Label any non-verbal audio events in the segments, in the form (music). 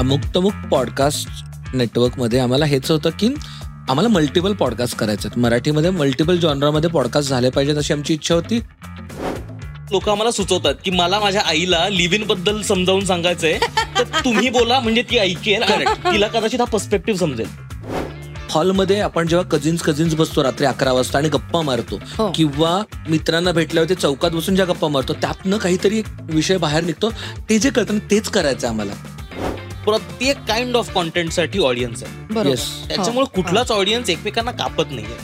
अमुक तमुक पॉडकास्ट नेटवर्कमध्ये आम्हाला हेच होतं की आम्हाला मल्टिपल पॉडकास्ट करायचे आहेत. मराठीमध्ये मल्टिपल जॉनरामध्ये पॉडकास्ट झाले पाहिजेत अशी आमची इच्छा होती. लोक आम्हाला सुचवतात की मला माझ्या आईला लिव्ह इनबद्दल समजावून सांगायचंय. तर तुम्ही बोला म्हणजे ती ऐकेल आणि तिला कदाचित हा पर्स्पेक्टिव्ह समजेल. हॉलमध्ये आपण जेव्हा कझिन्स कझिन्स बसतो रात्री अकरा वाजता आणि गप्पा मारतो हो. किंवा मित्रांना भेटल्यावर ते चौकात बसून ज्या गप्पा मारतो त्यातनं काहीतरी एक विषय बाहेर निघतो. ते जे कळतं ना तेच करायचं आम्हाला. प्रत्येक काइंड ऑफ कॉन्टेंटसाठी ऑडियन्स आहे. Yes. त्याच्यामुळे कुठलाच ऑडियन्स एकमेकांना कापत नाहीये.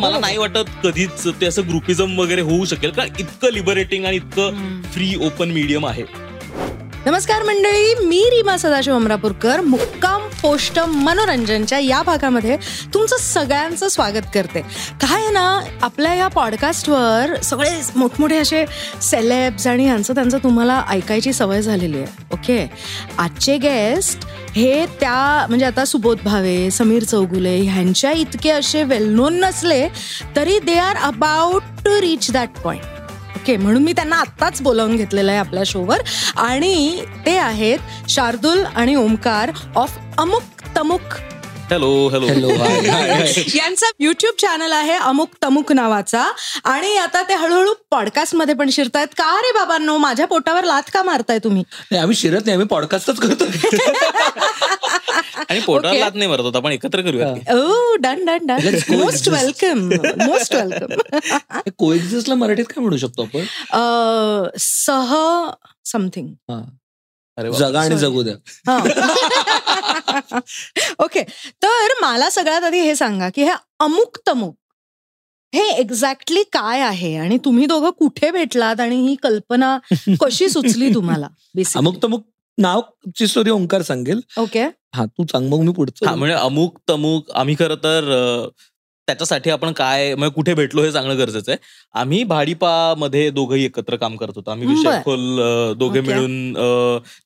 मला नाही वाटत कधीच ते असं ग्रुपिझम वगैरे होऊ शकेल कारण इतकं लिबरेटिंग आणि इतकं फ्री ओपन मीडियम आहे. नमस्कार मंडळी मी रीमा सदाशिव अमरापूरकर मुक्काम पोस्ट मनोरंजनच्या या भागामध्ये तुमचं सगळ्यांचं स्वागत करते. काय आहे ना आपल्या या पॉडकास्टवर सगळे मोठमोठे असे सेलेब्स आणि यांचं त्यांचं तुम्हाला ऐकायची सवय झालेली आहे ओके? आजचे गेस्ट हे त्या म्हणजे आता सुबोध भावे समीर चौगुले ह्यांच्या इतके असे वेल नोन नसले तरी they are about to reach that point okay म्हणून मी त्यांना आत्ताच बोलावून घेतलेलं आहे आपल्या शोवर. आणि ते आहेत शार्दुल आणि ओमकार ऑफ अमुक तमुक हॅलो हॅलो हॅलो यांचा युट्यूब चॅनल आहे अमुक तमुक नावाचा. आणि आता ते हळूहळू पॉडकास्टमध्ये पण शिरतायत. का रे बाबांनो माझ्या पोटावर लात का मारताय तुम्ही? आम्ही शिरत नाही आम्ही पॉडकास्टच करतो. आणि Okay. लात नाही मारत होत आपण एकत्र करूया. ओ done done done most. Welcome most welcome कोएक्झिस्टला मराठीत काय म्हणू शकतो आपण? सह समथिंग हा. जगा आणि. जगू द्या ओके (laughs) तर मला सगळ्यात आधी हे सांगा की हे अमुक तमुक हे एक्झॅक्टली काय आहे? आणि तुम्ही दोघं कुठे भेटलात? आणि ही कल्पना कशी सुचली तुम्हाला? अमुक तमुक नावची स्टोरी ओंकार सांगेल. ओके हा तू सांग मग मी हा पुढचं म्हणजे अमुक तमुक आम्ही खरं तर त्याच्यासाठी आपण काय म्हणजे कुठे भेटलो हे सांगणं गरजेचं आहे आम्ही भाडीपामध्ये दोघंही एकत्र काम करत होतो आम्ही बरं. विषयखोल अं, दोघे. मिळून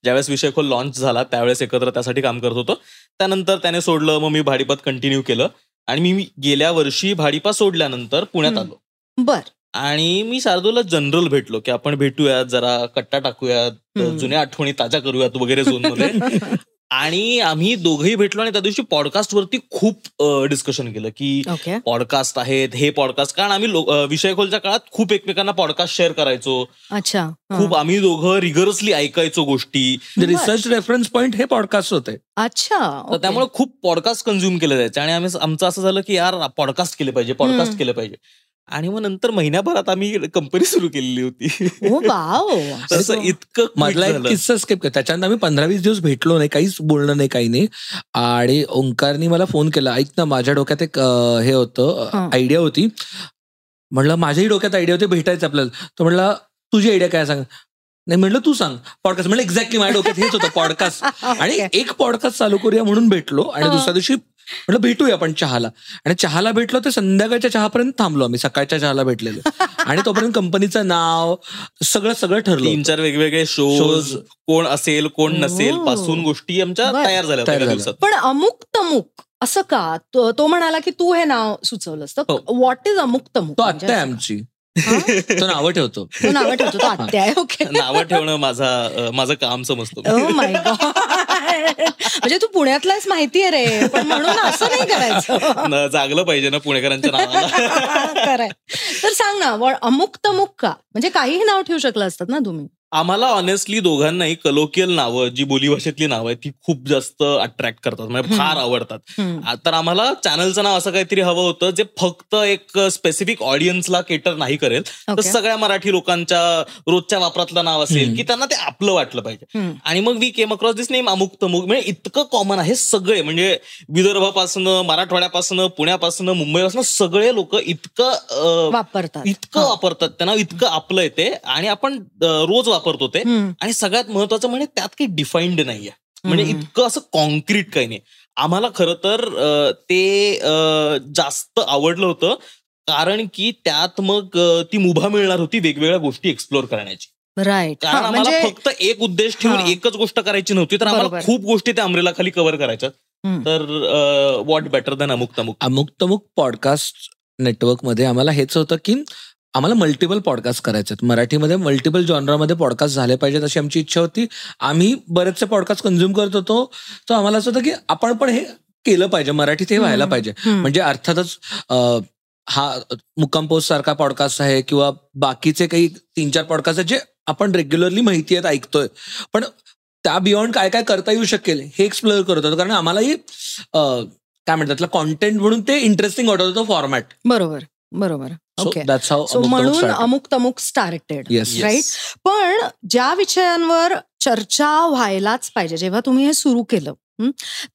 ज्यावेळेस विषयखोल लॉन्च झाला त्यावेळेस एकत्र त्यासाठी काम करत होतो त्यानंतर त्याने सोडलं मग मी भाडीपात कंटिन्यू केलं आणि मी गेल्या वर्षी भाडीपा सोडल्यानंतर पुण्यात. आलो बर आणि मी शार्दूला जनरल भेटलो की आपण भेटूयात जरा कट्टा टाकूयात. जुन्या आठवणी ताज्या करूयात वगैरे (laughs) झोनमध्ये आणि आम्ही दोघंही भेटलो आणि त्या दिवशी पॉडकास्ट वरती खूप डिस्कशन केलं की ओके पॉडकास्ट आहेत हे पॉडकास्ट कारण आम्ही विषय खोलच्या काळात खूप एकमेकांना पॉडकास्ट शेअर करायचो. अच्छा. खूप आम्ही दोघं रिगरसली ऐकायचो गोष्टी. रिसर्च रेफरन्स पॉइंट हे पॉडकास्ट होते. अच्छा तर okay. त्यामुळे खूप पॉडकास्ट कन्झ्युम केले जायचे आणि आम्ही आमचं असं झालं की यार पॉडकास्ट केले पाहिजे पॉडकास्ट. केले पाहिजे. आणि मग नंतर महिन्याभरात आम्ही कंपनी सुरू केलेली होती. ओ वाव. (laughs) तसं इतकं मधला एक. किस्सा स्किप केला त्याच्यानंतर आम्ही पंधरा वीस दिवस भेटलो नाही काहीच बोलणं नाही काही नाही. आणि ओंकारनी मला फोन केला. ऐक ना माझ्या डोक्यात एक हे होतं. आयडिया होती. म्हणलं माझ्याही डोक्यात आयडिया होती भेटायचं आपल्याला. तो म्हणला तुझी आयडिया काय सांग. नाही म्हणलं तू सांग. पॉडकास्ट म्हणलं एक्झॅक्टली माझ्या डोक्यात हेच होतं पॉडकास्ट (laughs) आणि. एक पॉडकास्ट चालू करूया म्हणून भेटलो. आणि. दुसऱ्या दिवशी म्हटलं भेटूया आपण चहाला आणि चहाला भेटलो तर संध्याकाळच्या चहापर्यंत थांबलो आम्ही सकाळच्या चहाला भेटलेलो आणि तोपर्यंत कंपनीचं नाव सगळं सगळं ठरलं तीन चार वेगवेगळे शोज Shows. कोण असेल कोण नसेल Oh. पासून गोष्टी आमच्या बरं. तयार झाल्या होत्या तयार एका झाल्या. दिवसात पण अमुक तमुक असं का तो तो म्हणाला की तू हे नाव सुचवलंस तर हो. व्हॉट इज अमुक तमुक तो म्हणजे आत्या आहे? आमची हा? (laughs) तो नावं ठेवतो. तो नावं ठेवतो तो आत्या आहे ओके. नावं ठेवणं माझा माझं काम समजतो. माय गॉड म्हणजे तू पुण्यातलाच माहिती आहे रे पण म्हणून असं नाही करायचं. जागलं पाहिजे ना पुणेकरांच्या नावाला. (laughs) तर सांग ना अमुक तमुक का? म्हणजे काहीही नाव ठेवू शकलं असतात ना तुम्ही? आम्हाला ऑनेस्टली दोघांनाही कलोकियल नावं जी बोलीभाषेतली नावं आहेत ती खूप जास्त अट्रॅक्ट करतात म्हणजे फार आवडतात. तर आम्हाला चॅनलचं नाव असं काहीतरी हवं होतं जे फक्त एक स्पेसिफिक ऑडियन्सला केटर नाही करेल. तर. सगळ्या मराठी लोकांच्या रोजच्या वापरातलं नाव असेल. की त्यांना ते आपलं वाटलं पाहिजे. आणि मग we came across this name अमुक तमुक म्हणजे इतकं कॉमन आहे सगळे म्हणजे विदर्भापासनं मराठवाड्यापासनं पुण्यापासनं मुंबईपासून सगळे लोक इतकं वापरतात. इतकं वापरतात त्यांना इतकं आपलं येते आणि आपण रोज वापरतो ते. आणि सगळ्यात महत्वाचं म्हणजे त्यात काही डिफाईन्ड नाहीये म्हणजे. इतकं असं कॉन्क्रीट काही नाही आम्हाला खरं तर ते जास्त आवडलं होतं कारण की त्यात मग ती मुभा मिळणार होती वेगवेगळ्या गोष्टी एक्सप्लोर करण्याची राईट कारण आम्हाला म्हणजे फक्त एक उद्देश ठेवून. एकच गोष्ट करायची नव्हती तर आम्हाला. खूप गोष्टी त्या अमरेला खाली कव्हर करायच्या. तर व्हॉट बेटर दॅन अमुक तमुक अमुक तमुक पॉडकास्ट नेटवर्कमध्ये आम्हाला हेच होतं की आम्हाला मल्टिपल पॉडकास्ट करायचे आहेत. मराठीमध्ये मल्टिपल जॉनरामध्ये पॉडकास्ट झाले पाहिजेत अशी आमची इच्छा होती. आम्ही बरेचसे पॉडकास्ट कन्झ्युम करत होतो. तर आम्हाला असं होतं की आपण पण हे केलं पाहिजे. मराठीत हे व्हायला पाहिजे. म्हणजे अर्थातच हा मुक्काम पोस्ट सारखा पॉडकास्ट आहे किंवा बाकीचे काही तीन चार पॉडकास्ट आहेत जे आपण रेग्युलरली माहिती आहेत ऐकतोय. पण त्या बियॉन्ड काय काय करता येऊ शकेल हे एक्सप्लोअर करत होतो. कारण आम्हालाही काय म्हणतात कॉन्टेंट म्हणून ते इंटरेस्टिंग वाटत होतं फॉर्मॅट बरोबर. बरोबर ओके सो म्हणून अमुक तमुक स्टार्टेड. राईट पण ज्या विषयांवर चर्चा व्हायलाच पाहिजे जेव्हा तुम्ही हे सुरू केलं?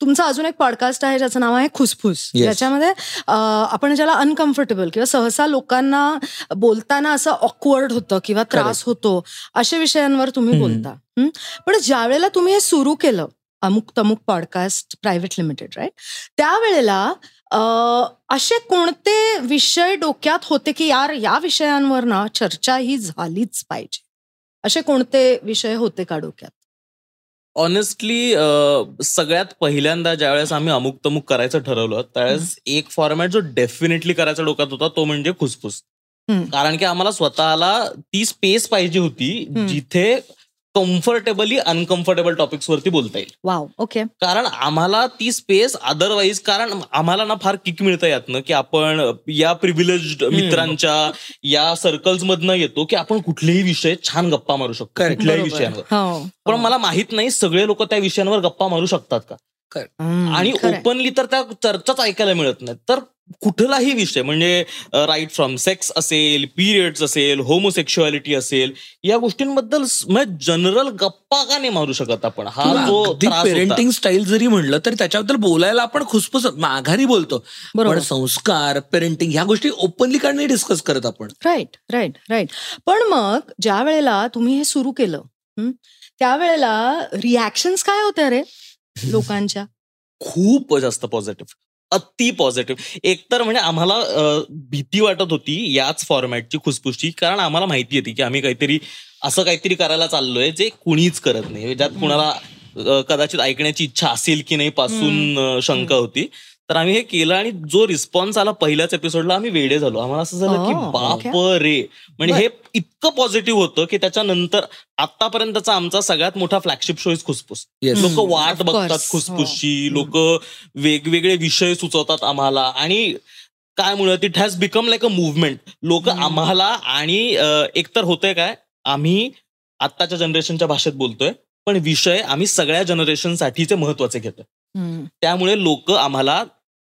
तुमचं अजून एक पॉडकास्ट आहे ज्याचं नाव आहे खुसफुस. ज्याच्यामध्ये आपण ज्याला अनकम्फर्टेबल किंवा सहसा लोकांना बोलताना असं ऑकवर्ड होतं किंवा त्रास होतो अशा विषयांवर तुम्ही. बोलता? पण ज्या वेळेला तुम्ही हे सुरू केलं अमुक तमुक पॉडकास्ट प्रायव्हेट लिमिटेड राईट त्यावेळेला असे कोणते विषय डोक्यात होते की यार या विषयांवर ना चर्चा ही झालीच पाहिजे असे कोणते विषय होते का डोक्यात ऑनेस्टली सगळ्यात पहिल्यांदा ज्यावेळेस आम्ही अमुक तमुक करायचं ठरवलं त्यावेळेस एक फॉर्मॅट जो डेफिनेटली करायचा डोक्यात होता तो म्हणजे खुसफुस. कारण की आम्हाला स्वतःला ती स्पेस पाहिजे होती. जिथे कम्फर्टेबली अनकम्फर्टेबल टॉपिक्स वरती बोलता येईल. वाव ओके कारण आम्हाला ती स्पेस अदरवाईज कारण आम्हाला ना फार किक मिळतं यातनं की आपण या प्रिव्हिलेज मित्रांच्या या सर्कल्स मधनं येतो की आपण कुठलेही विषय छान गप्पा मारू शकतो. कुठल्याही. विषयांवर. हो. पण मला माहीत नाही सगळे लोक त्या विषयांवर गप्पा मारू शकतात का? आणि. ओपनली तर त्या चर्चाच ऐकायला मिळत नाही तर कुठलाही विषय म्हणजे राईट फ्रॉम सेक्स असेल पिरियड्स असेल होमोसेक्शुअलिटी असेल या गोष्टींबद्दल स- म्हणजे जनरल गप्पा का नाही मारू शकत आपण? हा जो. पेरेंटिंग स्टाईल जरी म्हणलं तरी त्याच्याबद्दल बोलायला आपण खुसफुस माघारी बोलतो. बरोबर. पण संस्कार पेरेंटिंग ह्या गोष्टी ओपनली का नाही डिस्कस करत आपण. राईट राईट राईट पण मग ज्या वेळेला तुम्ही हे सुरू केलं त्यावेळेला रिॲक्शन्स काय होत्या रे लोकांच्या? खूप जास्त पॉझिटिव्ह अति पॉझिटिव्ह एकतर म्हणजे आम्हाला भीती वाटत होती याच फॉर्मॅटची खुसफुसची कारण आम्हाला माहिती होती की आम्ही काहीतरी असं काहीतरी करायला चाललोय जे कुणीच करत नाही. ज्यात कुणाला कदाचित ऐकण्याची इच्छा असेल की नाही पासून शंका होती. तर आम्ही हे केलं आणि जो रिस्पॉन्स आला पहिल्याच एपिसोडला आम्ही वेडे झालो आम्हाला असं झालं की Oh, बाप. रे म्हणजे हे इतकं पॉझिटिव्ह होतं की त्याच्यानंतर आतापर्यंतचा आमचा सगळ्यात मोठा फ्लॅगशिप शो इज खुसफुस. लोक वाट बघतात. खुसफुशी हो. लोक वेगवेगळे विषय सुचवतात आम्हाला आणि काय म्हणूयात it has become like a movement लोक. आम्हाला आणि एकतर होतंय काय आम्ही आत्ताच्या जनरेशनच्या भाषेत बोलतोय पण विषय आम्ही सगळ्या जनरेशनसाठीचे महत्त्वाचे घेतोय हं. त्यामुळे लोक आम्हाला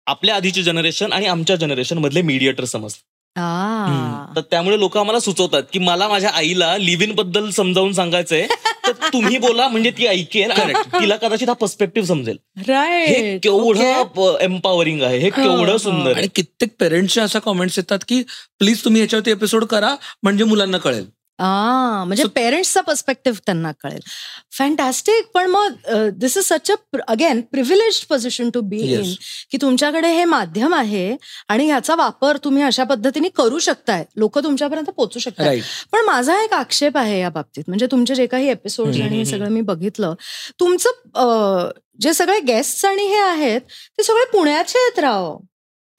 आपल्या आधीचे जनरेशन आणि आमच्या जनरेशन मधले मीडिएटर समजतात. आ. तर त्यामुळे लोक आम्हाला सुचवतात की मला माझ्या आईला लिव्ह इनबद्दल समजावून सांगायचंय तर तुम्ही बोला म्हणजे ती ऐकेल. आणि तिला कदाचित हा पर्स्पेक्टिव्ह समजेल. हे केवढं एम्पॉवरिंग आहे. हे केवढं. सुंदर आणि कित्येक पेरेंट्सचे असा कॉमेंट्स येतात की प्लीज तुम्ही याच्यावरती एपिसोड करा म्हणजे मुलांना कळेल. म्हणजे पेरेंट्सचा पर्स्पेक्टिव्ह त्यांना कळेल. फॅन्टॅस्टिक पण मग this is such a again privilege position to be in. की तुमच्याकडे हे माध्यम आहे आणि ह्याचा वापर तुम्ही अशा पद्धतीने करू शकताय. लोक तुमच्यापर्यंत पोहोचू शकतात. पण माझा एक आक्षेप आहे या बाबतीत. म्हणजे तुमचे जे काही एपिसोड आणि हे सगळं मी बघितलं तुमचं जे सगळे गेस्ट आणि हे आहेत ते सगळे पुण्याचे आहेत राव.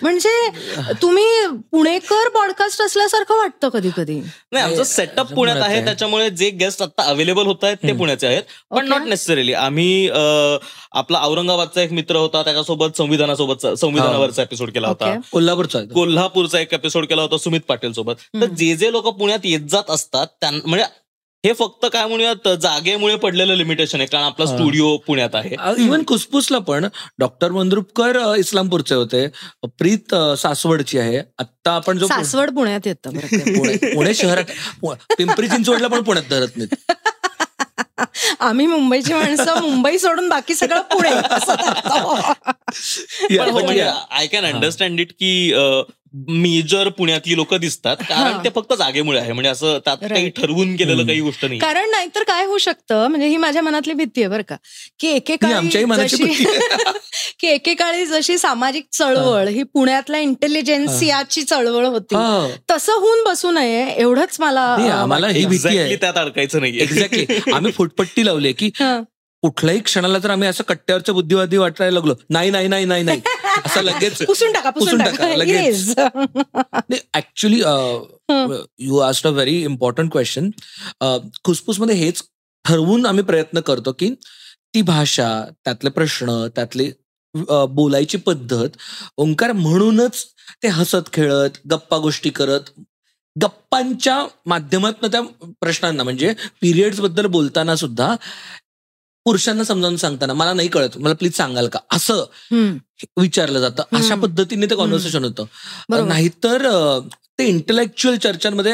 म्हणजे तुम्ही पुणेकर पॉडकास्ट असल्यासारखं वाटतं कधी कधी नाही आमचं सेटअप पुण्यात आहे. त्याच्यामुळे जे गेस्ट आता अवेलेबल होत आहेत ते. पुण्याचे आहेत पण. नॉट नेसेसरीली आम्ही आपला औरंगाबादचा एक मित्र होता त्याच्यासोबत संविधानासोबत संविधानावरचा एपिसोड केला होता. कोल्हापूरचा. कोल्हापूरचा एक एपिसोड केला होता सुमित पाटील सोबत तर. जे जे लोक पुण्यात येत जात असतात त्यां म्हणजे हे फक्त काय म्हणूयात जागेमुळे पडलेलं लिमिटेशन आहे कारण आपला हा. स्टुडिओ पुण्यात आहे इव्हन खुसफुसला पण डॉक्टर मंद्रुपकर इस्लामपूरचे होते प्रीत सासवडची आहे आता आपण जो सासवड पुण्यात येतं. पुणे पुणे शहरात पिंपरी चिंचवडला पण पुण्यात धरत नाहीत आम्ही मुंबईची माणसं मुंबई सोडून बाकी सगळं पुणे. (laughs) Yeah, पण but yeah. I can understand it की मेजर पुण्यातली लोक दिसतात कारण. ते फक्त जागेमुळे आहे म्हणजे असं त्यात काही. ठरवून केलेलं. काही गोष्ट नाही कारण नाहीतर काय होऊ शकतं म्हणजे ही माझ्या मनातली भीती आहे बरं का की एकेकाळी आमच्याही मनाची जशी भीती (laughs) की एकेकाळी जशी सामाजिक चळवळ ही पुण्यातल्या इंटेलिजन्सियाची चळवळ होती. तसं होऊन बसू नये एवढंच मला नाही, आम्हाला ही भीती आहे त्यात अडकायचं नाहीये एक्झॅक्टली आम्ही फुटपट्टी लावली की हं. कुठल्याही क्षणाला जर आम्ही असं कट्ट्यावरच्या बुद्धिवादी वाटायला लागलो नाही नाही नाही नाही नाही. असं (laughs) लगेच पुसून टाका पुसून टाका. लगेच. Actually you asked a very important question खुसफुसमध्ये हेच ठरवून आम्ही प्रयत्न करतो की ती भाषा त्यातले प्रश्न त्यातले बोलायची पद्धत ओंकार म्हणूनच ते हसत खेळत गप्पा गोष्टी करत गप्पांच्या माध्यमातून त्या प्रश्नांना म्हणजे पिरियड्सबद्दल बोलताना सुद्धा पुरुषांना समजावून सांगताना मला नाही कळत. मला प्लीज सांगाल का? असं विचारलं जातं. अशा. पद्धतीने ते कॉन्व्हर्सेशन होतं. नाहीतर ते इंटेलेक्च्युअल चर्चांमध्ये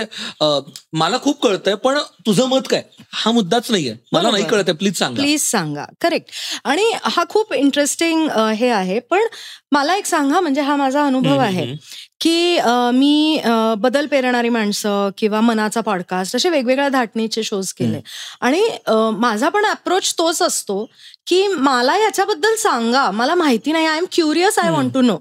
मला खूप कळतंय पण तुझं मत काय? हा मुद्दाच नाहीये. मला. नाही कळतंय. प्लीज सांगा. प्लीज सांगा. करेक्ट आणि हा खूप इंटरेस्टिंग हे आहे. पण मला एक सांगा म्हणजे हा माझा अनुभव आहे. की मी बदल पेरणारी माणसं किंवा मनाचा पॉडकास्ट असे वेगवेगळ्या धाटणीचे शोज केले. आणि माझा पण अप्रोच तोच असतो की मला याच्याबद्दल सांगा. मला माहिती नाही. I am curious I want to know.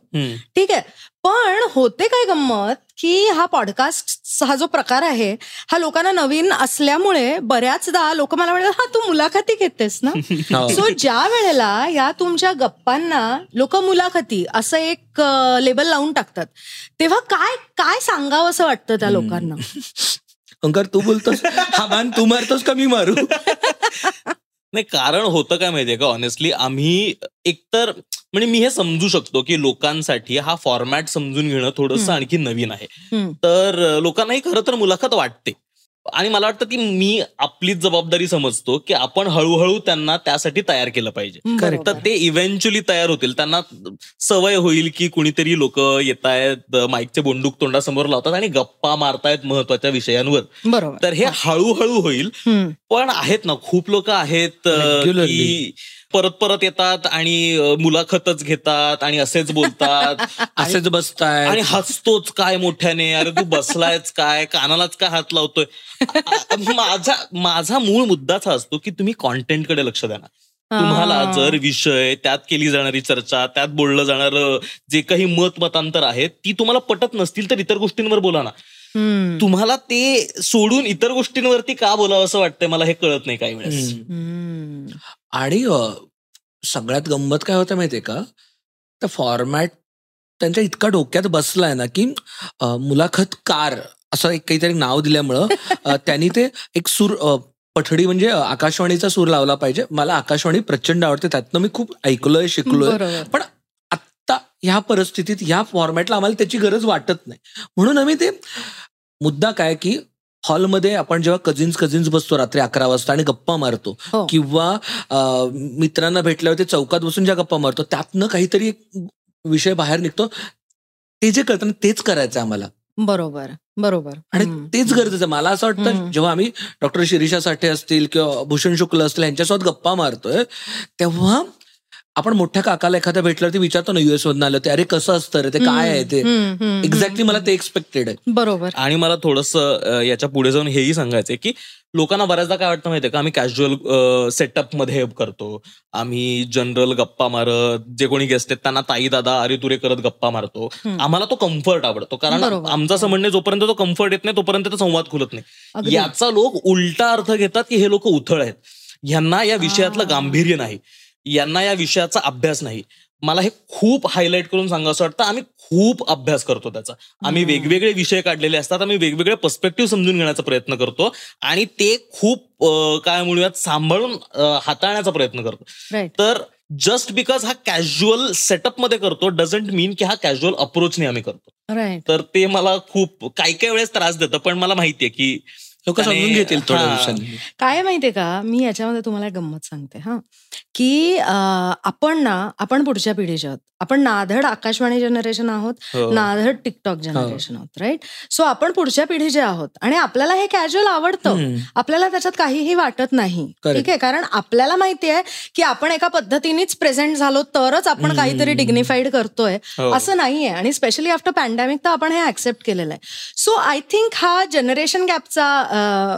ठीक आहे. पण होते काय गंमत? की हा पॉडकास्ट हा जो प्रकार आहे हा लोकांना नवीन असल्यामुळे बऱ्याचदा लोक मला म्हणतात हा तू मुलाखती घेतेस ना? (laughs) हो. सो ज्या वेळेला या तुमच्या गप्पांना लोक मुलाखती असं एक लेबल लावून टाकतात तेव्हा काय काय सांगावं असं वाटतं त्या लोकांना? (laughs) ओंकार तू बोलतोस? हा मान तू मारतोस का मी मारू? (laughs) नाही कारण होतं काय माहितीये का ऑनेस्टली आम्ही एकतर म्हणजे मी हे समजू शकतो की लोकांसाठी हा फॉर्मॅट समजून घेणं थोडंसं. आणखी नवीन आहे. तर लोकांनाही खरं तर मुलाखत वाटते. आणि मला वाटतं की मी आपलीच जबाबदारी समजतो की आपण हळूहळू त्यांना त्यासाठी तयार केलं पाहिजे. तर ते इव्हेंच्युअली तयार होतील. त्यांना सवय होईल की कुणीतरी लोक येत आहेत माईकचे बोंडूक तोंडासमोर लावतात आणि गप्पा मारतायत महत्त्वाच्या विषयांवर. बरोबर. तर हे हळूहळू होईल. पण आहेत ना खूप लोक आहेत. की परत परत येतात आणि मुलाखतच घेतात आणि असेच बोलतात. (laughs) असेच बसताय आणि हसतोच काय मोठ्याने अरे तू बसलायच काय कानालाच काय हात लावतोय? माझा माझा मूळ मुद्दाच हा असतो की तुम्ही कॉन्टेंटकडे लक्ष द्या ना. तुम्हाला. जर विषय त्यात केली जाणारी चर्चा त्यात बोललं जाणारं जे काही मत मतांतर आहे ती तुम्हाला पटत नसतील तर इतर गोष्टींवर बोला ना. तुम्हाला ते सोडून इतर गोष्टींवरती का बोलावं असं वाटतंय मला हे कळत नाही काही वेळेस. आणि सगळ्यात गंमत काय होतं माहितीये का? तर फॉर्मॅट त्यांच्या इतका डोक्यात बसलाय ना की अ, मुलाखतकार असं एक काहीतरी नाव दिल्यामुळं (laughs) त्यांनी ते एक सूर पठडी म्हणजे आकाशवाणीचा सूर लावला पाहिजे. मला आकाशवाणी प्रचंड आवडते त्यातनं मी खूप ऐकलोय शिकलोय. पण आत्ता ह्या परिस्थितीत ह्या फॉर्मॅटला आम्हाला त्याची गरज वाटत नाही. म्हणून आम्ही ते मुद्दा काय की हॉलमध्ये आपण जेव्हा कझिन्स कझिन्स बसतो रात्री अकरा वाजता आणि गप्पा मारतो हो. किंवा मित्रांना भेटल्यावर ते चौकात बसून ज्या गप्पा मारतो त्यातनं काहीतरी विषय बाहेर निघतो ते जे कळतं ना तेच करायचं आम्हाला बरोबर बरोबर आणि. तेच गरजेचं मला असं वाटतं. जेव्हा आम्ही डॉक्टर शिरीषा साठे असतील किंवा भूषण शुक्ल असतील यांच्यासोबत गप्पा मारतोय तेव्हा आपण मोठ्या काकाला एखाद्या भेटल्यावरती विचारतो ना युएस मधून आलं ते अरे कसं असतं रे? ते काय आहे ते? एक्झॅक्टली मला ते एक्सपेक्टेड आहे. बरोबर. आणि मला थोडस याच्यापुढे जाऊन हेही सांगायचंय की लोकांना बऱ्याचदा काय वाटतं माहितीये का? आम्ही कॅज्युअल सेटअपमध्ये करतो. आम्ही जनरल गप्पा मारत जे कोणी गेस्ट आहेत त्यांना ताई दादा अरे तुरे करत गप्पा मारतो. आम्हाला तो कम्फर्ट आवडतो. कारण. आमचं असं म्हणणं आहे, जोपर्यंत तो कम्फर्ट येत नाही तोपर्यंत तो संवाद खुलत नाही. याचा लोक उलटा अर्थ घेतात की हे लोक उथळ आहेत. यांना या विषयातलं. गांभीर्य नाही. यांना या विषयाचा अभ्यास नाही. मला हे खूप हायलाईट करून सांगा असं वाटतं. आम्ही खूप अभ्यास करतो त्याचा. आम्ही. वेगवेगळे विषय काढलेले असतात. आम्ही वेगवेगळे पर्स्पेक्टिव्ह समजून घेण्याचा प्रयत्न करतो. आणि ते खूप काय म्हणूयात सांभाळून हाताळण्याचा प्रयत्न करतो. तर जस्ट बिकॉज हा कॅज्युअल सेटअपमध्ये करतो डझंट मीन की हा कॅज्युअल अप्रोचने आम्ही करतो. तर ते मला खूप काही काही वेळेस त्रास देतं. पण मला माहितीये की लोक समजून घेतील थोड्या हा. दिवसांनी. काय माहितीये का? मी याच्यामध्ये तुम्हाला गंमत सांगते हा. की आपण ना आपण पुढच्या पिढीचे आहोत. आपण नाधड आकाशवाणी जनरेशन आहोत हो. नाधड टिकटॉक जनरेशन आहोत राईट सो आपण पुढच्या पिढीचे आहोत. आणि आपल्याला हे कॅज्युअल आवडतं. आपल्याला त्याच्यात काहीही वाटत नाही. ठीक आहे? कारण आपल्याला माहिती आहे की आपण एका पद्धतीनेच प्रेझेंट झालो तरच आपण. काहीतरी डिग्निफाईड करतोय. हो. असं नाहीये. आणि स्पेशली आफ्टर पॅन्डेमिक तर आपण हे ऍक्सेप्ट केलेलं आहे. सो आय थिंक हा जनरेशन गॅपचा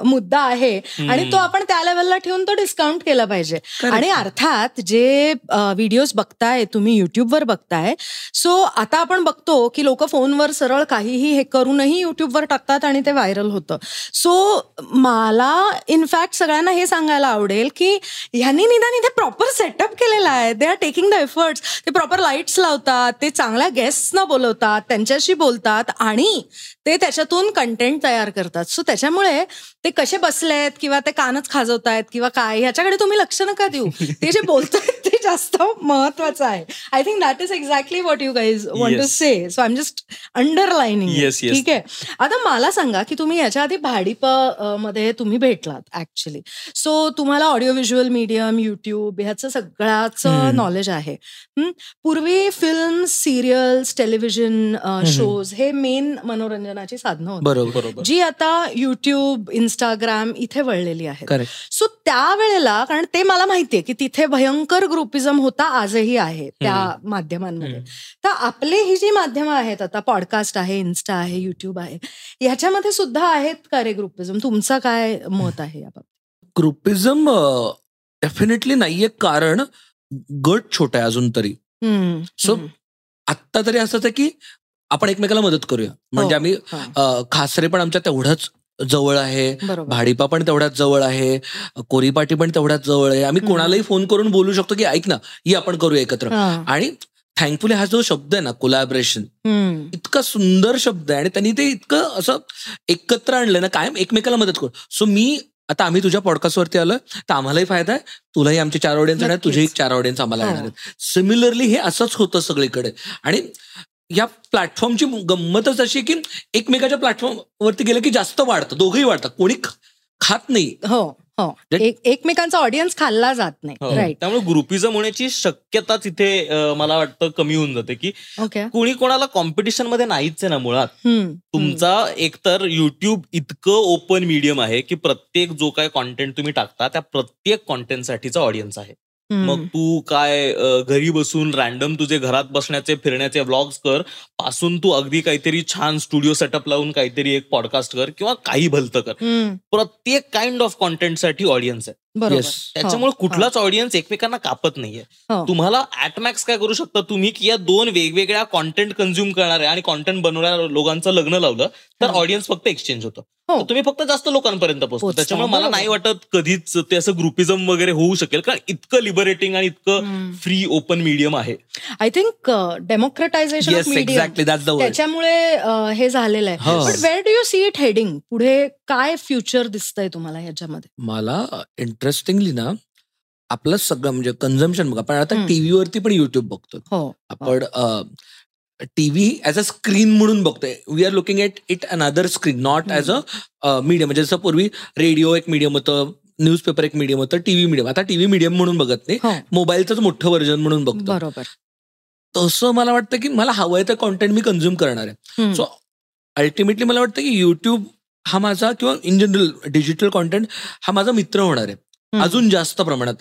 मुद्दा आहे. आणि तो आपण त्या लेवलला ठेवून तो डिस्काउंट केला पाहिजे. आणि अर्थात जे व्हिडिओज बघताय तुम्ही युट्यूबवर बघताय सो आता आपण बघतो की लोक फोनवर सरळ काहीही हे करूनही युट्यूबवर टाकतात आणि ते व्हायरल होतं. सो मला इनफॅक्ट सगळ्यांना हे सांगायला आवडेल की ह्यांनी निदान इथे प्रॉपर सेटअप केलेला आहे. They are taking the efforts ते प्रॉपर लाईट्स लावतात. ते चांगल्या गेस्टना बोलवतात. त्यांच्याशी बोलतात. आणि ते त्याच्यातून कंटेंट तयार करतात. सो त्याच्यामुळे ते कसे बसलेत किंवा ते कानच खाजवतायत किंवा काय? ह्याच्याकडे तुम्ही लक्ष नका देऊ. ते जे बोलतायत ते जास्त महत्वाचं आहे. I think that is exactly what you guys want to. Say so I am just underlining. ठीक आहे? आता मला सांगा की तुम्ही याच्या आधी भाडीपमध्ये तुम्ही भेटलात ऍक्च्युली सो तुम्हाला ऑडिओ व्हिज्युअल मीडियम युट्यूब ह्याचं सगळ्याच. नॉलेज आहे? पूर्वी फिल्म सिरियल्स टेलिव्हिजन शोज हे मेन मनोरंजनाची साधनं होती. जी आता युट्यूब इंस्टाग्राम इथे वळलेली आहेत. करेक्ट सो त्यावेळेला कारण ते मला माहितीये की तिथे भयंकर ग्रुपिझम होता आजही आहे त्या माध्यमांमध्ये. तर आपले ही जी माध्यमं आहेत आता पॉडकास्ट आहे इन्स्टा आहे युट्यूब आहे ह्याच्यामध्ये सुद्धा आहेत का रे ग्रुपिझम तुमचं काय मत आहे याबाबत ग्रुपिझम डेफिनेटली नाहीये कारण गट छोटा आहे अजून तरी. हम्म. आत्ता तरी आहे की आपण एकमेकाला मदत करूया. म्हणजे हो, आम्ही हा, खासरे पण आमच्या तेवढंच जवळ आहे. भाडीपा पण तेवढ्याच जवळ आहे. कोरीपाटी पण तेवढ्याच जवळ आहे. आम्ही. कोणालाही फोन करून बोलू शकतो की ऐक ना ही आपण करूया एकत्र. आणि थँकफुली हा जो शब्द आहे ना कोलॅबरेशन इतका सुंदर शब्द आहे आणि त्यांनी ते इतकं असं एकत्र आणलं ना कायम एकमेकाला मदत करू सो मी आता आम्ही तुझ्या पॉडकास्टवरती आलोय तर आम्हालाही फायदा आहे. तुलाही आमचे चार ऑडियन्स येणार नक्कीच. तुझे चार ऑडियन्स आम्हाला हो. येणार आहेत. सिमिलरली हे असंच होतं सगळीकडे. आणि या प्लॅटफॉर्मची गंमतच अशी की एकमेकाच्या प्लॅटफॉर्मवरती गेलं की जास्त वाढतं. दोघंही वाढतात. कोणी खात नाही. हो हो. एक एकमेकांचा ऑडियन्स खाल्ला जात नाही. हो. राईट त्यामुळे ग्रुपिझम होण्याची शक्यता तिथे मला वाटतं कमी होऊन जाते की ओके कोणी कोणाला कॉम्पिटिशनमध्ये नाहीच आहे ना मुळात. तुमचा एकतर युट्यूब इतकं ओपन मीडियम आहे की प्रत्येक जो काय कॉन्टेंट तुम्ही टाकता त्या प्रत्येक कॉन्टेंटसाठीचा ऑडियन्स आहे. मग तू काय घरी बसून रॅन्डम तुझे घरात बसण्याचे फिरण्याचे व्लॉग्स कर पासून तू अगदी काहीतरी छान स्टुडिओ सेटअप लावून काहीतरी एक पॉडकास्ट कर किंवा काही भलतं कर. प्रत्येक काइंड ऑफ कॉन्टेंटसाठी ऑडियन्स आहे. त्याच्यामुळे हो, कुठलाच ऑडियन्स एकमेकांना कापत नाहीये. हो. तुम्हाला ऍटमॅक्स काय करू शकता? तुम्ही की या दोन वेगवेगळ्या कॉन्टेंट कन्झ्युम करणाऱ्या आणि कॉन्टेंट बनवणाऱ्या लोकांचं लग्न लावलं तर हा. ऑडियन्स फक्त एक्सचेंज होतं. हो. तुम्ही फक्त जास्त लोकांपर्यंत पोहोचतो. त्याच्यामुळे मला. नाही वाटत कधीच ते असं ग्रुपिझम वगैरे होऊ शकेल. कारण इतकं लिबरेटिंग आणि इतकं फ्री ओपन मीडियम आहे. I think democratisation yes exactly that the word त्याच्यामुळे अ, हे झालेलं आहे. हो. But where do you see it heading पुढे काय फ्युचर दिसतंय तुम्हाला ह्याच्यामध्ये? मला इंटरेस्टिंगली ना आपलं सगळं म्हणजे कन्झम्पशन बघा. पण आता. टीव्हीवरती पण युट्यूब बघतो हो. आपण टीव्ही ऍज अ स्क्रीन म्हणून बघतोय. We are looking at it another screen not as a medium म्हणजे जसं पूर्वी रेडिओ एक मीडियम होतं न्यूजपेपर एक मीडियम होतं टीव्ही मीडियम आता टीव्ही मीडियम म्हणून बघत नाही. हो. मोबाईलचंच मोठं व्हर्जन म्हणून बघतो. बरोबर. तसं मला वाटतं की मला हवंय तर कॉन्टेंट मी कन्झ्युम करणार आहे. सो अल्टिमेटली मला वाटतं की युट्यूब हा माझा किंवा इन जनरल डिजिटल कॉन्टेंट हा माझा मित्र होणार आहे. अजून जास्त प्रमाणात.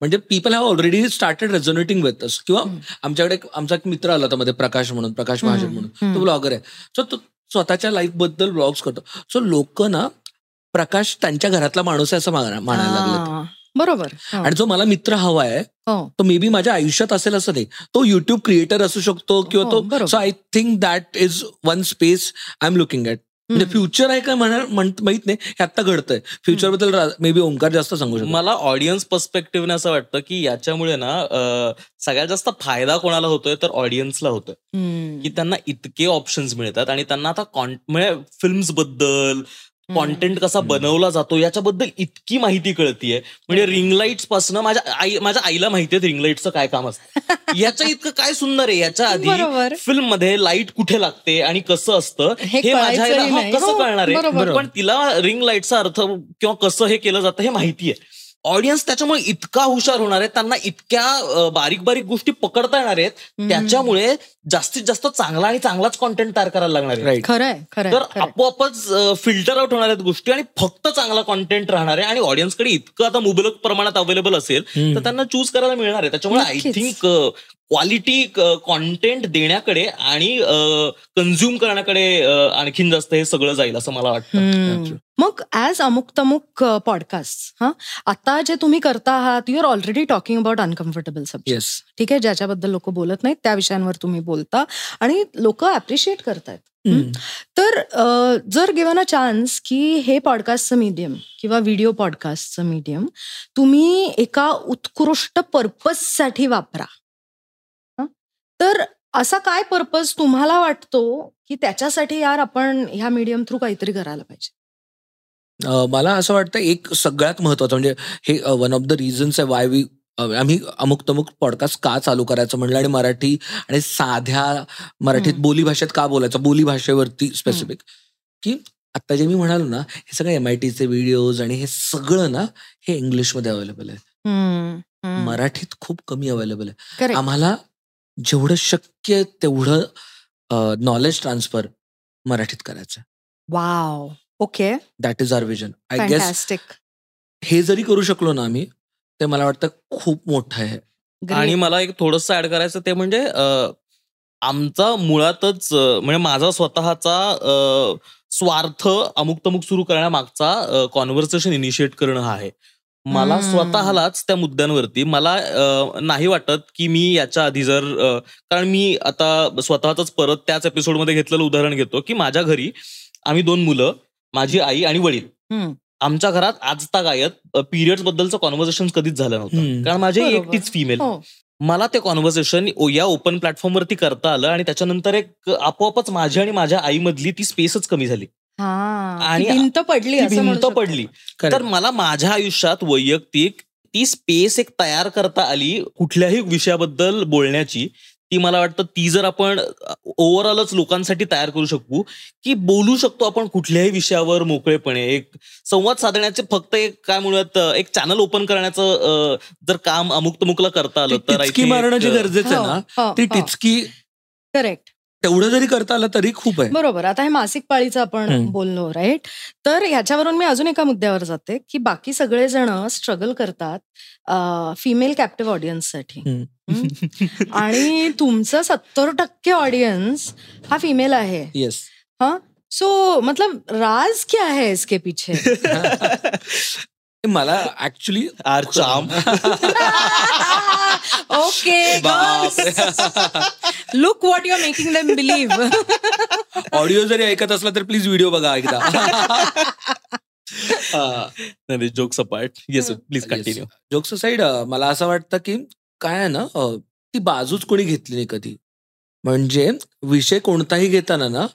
म्हणजे people have already started resonating with us किंवा. आमच्याकडे आमचा एक मित्र आला होता मध्ये प्रकाश म्हणून प्रकाश. महाजन म्हणून. तो ब्लॉगर आहे. सो तो स्वतःच्या लाईफबद्दल ब्लॉग्स करतो. सो लोक ना प्रकाश त्यांच्या घरातला माणूस आहे असं माना- मानायला लागले बरोबर. हो. आणि जो मला मित्र हवा आहे हो. तो मे बी माझ्या आयुष्यात असेल असं नाही. तो युट्यूब क्रिएटर असू शकतो किंवा हो, तो. So I think that is one space I am looking at म्हणजे. फ्युचर आहे का म्हणा माहीत नाही हे आता घडतंय फ्युचरबद्दल मे बी ओंकार जास्त सांगू शकतो मला ऑडियन्स पर्स्पेक्टिव्हने असं वाटतं की याच्यामुळे ना सगळ्यात जास्त फायदा कोणाला होतोय तर ऑडियन्सला होतोय. की त्यांना इतके ऑप्शन्स मिळतात आणि त्यांना आता कॉन म्हणजे फिल्म्सबद्दल कॉन्टेंट कसा बनवला जातो याच्याबद्दल इतकी माहिती कळतीये. म्हणजे रिंग लाईट्सपासून माझ्या आई माझ्या आईला माहिती आहे रिंग लाईटचं काय काम असतं. (laughs) याच्या इतकं काय सुंदर आहे. याच्या आधी. फिल्ममध्ये लाइट कुठे लागते आणि कसं असतं हे माझ्या आईला. कसं हो, कळणार. आहे? पण तिला रिंग लाईटचा अर्थ किंवा कसं हे केलं जातं हे माहिती आहे. ऑडियन्स त्याच्यामुळे इतका हुशार होणार आहे त्यांना इतक्या बारीक बारीक गोष्टी पकडता येणार आहेत त्याच्यामुळे जास्तीत जास्त चांगला आणि चांगलाच कॉन्टेंट तयार करायला लागणार आहे खरंय तर. आपोआपच फिल्टर आउट होणार आहेत गोष्टी आणि फक्त चांगला कॉन्टेंट राहणार आहे आणि ऑडियन्सकडे इतकं आता मुबलक प्रमाणात अवेलेबल असेल तर त्यांना चूज करायला मिळणार आहे. त्याच्यामुळे आय. थिंक क्वालिटी कॉन्टेंट देण्याकडे आणि कन्झ्युम करण्याकडे अ, आणखीन जास्त हे सगळं जाईल असं मला वाटतं. मग ऍज अमुक तमुक पॉडकास्ट हा? आता जे तुम्ही करता आहात you are already talking about uncomfortable subject ठीक आहे? ज्याच्याबद्दल लोक बोलत नाहीत त्या विषयांवर तुम्ही बोलता आणि लोक अप्रिशिएट करतायत. तर जर गिवन अ चान्स की हे पॉडकास्टचं मीडियम किंवा व्हिडिओ पॉडकास्टचं मीडियम तुम्ही एका उत्कृष्ट पर्पजसाठी वापरा? तर असा काय पर्पज तुम्हाला वाटतो की त्याच्यासाठी यार आपण ह्या मीडियम थ्रू काहीतरी करायला पाहिजे मला असं वाटतं एक सगळ्यात महत्वाचं म्हणजे हे वन ऑफ द रिझन्स आहे वाय वी आम्ही अमुक तमुक पॉडकास्ट का चालू करायचं म्हणलं आणि मराठी आणि साध्या मराठीत हम्म. बोलीभाषेत का बोलायचं बोली भाषेवरती स्पेसिफिक की आता जे मी म्हणालो ना हे सगळे एम आय टीचे व्हिडिओज आणि हे सगळं ना हे इंग्लिशमध्ये अवेलेबल आहे. मराठीत खूप कमी अवेलेबल आहे. आम्हाला जेवढं शक्य आहे तेवढं नॉलेज ट्रान्सफर मराठीत करायचं. Wow okay that is our vision I guess हे जरी करू शकलो ना आम्ही ते मला वाटतं खूप मोठं आहे. आणि मला एक थोडंसं ऍड करायचं ते म्हणजे आमचा मुळातच म्हणजे माझा स्वतःचा स्वार्थ अमुक तमुक सुरू करण्यामागचा कॉन्व्हर्सेशन इनिशिएट करणं हा आहे. मला. स्वतःलाच त्या मुद्द्यांवरती मला नाही वाटत की मी याच्या आधी जर कारण मी आता स्वतःच परत त्याच एपिसोडमध्ये घेतलेलं उदाहरण घेतो की माझ्या घरी आम्ही दोन मुलं माझी आई आणि वडील. आमच्या घरात आजता गायत पिरियड्स बद्दलचं कॉन्व्हर्सेशन कधीच झालं नव्हतं. कारण माझी. एकटीच फिमेल हो मला ते कॉन्व्हर्सेशन या ओपन प्लॅटफॉर्मवरती करता आलं आणि त्याच्यानंतर एक आपोआपच माझी आणि माझ्या आईमधली ती स्पेसच कमी झाली आणि ती भिंत पडली भिंत. पडली. तर मला माझ्या आयुष्यात वैयक्तिक ती स्पेस एक तयार करता आली कुठल्याही विषयाबद्दल बोलण्याची ती मला वाटतं ती जर आपण ओव्हरऑलच लोकांसाठी तयार करू शकू की बोलू शकतो आपण कुठल्याही विषयावर मोकळेपणे एक संवाद साधण्याचे फक्त एक काय म्हणूयात एक चॅनल ओपन करण्याचं जर काम अमुक तमुकला करता आलं तर टिचकी मारणं जे गरजेचं आहे ना हो, ती हो. टिचकी करेक्ट तेवढं जरी करता आलं तरी खूप आहे. बरोबर. आता हे मासिक पाळीचं आपण. बोललो राईट तर ह्याच्यावरून मी अजून एका मुद्द्यावर जाते की बाकी सगळेजण स्ट्रगल करतात फिमेल कॅप्टिव्ह ऑडियन्ससाठी. आणि तुमचं सत्तर टक्के ऑडियन्स हा फिमेल आहे. येस हा? सो मतलब राज क्या है इसके पीछे? (laughs) मला actually our charm okay look what you are making them believe audio जरी ऐकत असला तर प्लीज़ व्हिडिओ बघा एकदा. (laughs) नाही jokes apart yes please continue jokes side मला असं वाटतं की काय आहे ना ती बाजूच कोणी घेतली नाही कधी. म्हणजे विषय कोणताही घेताना ना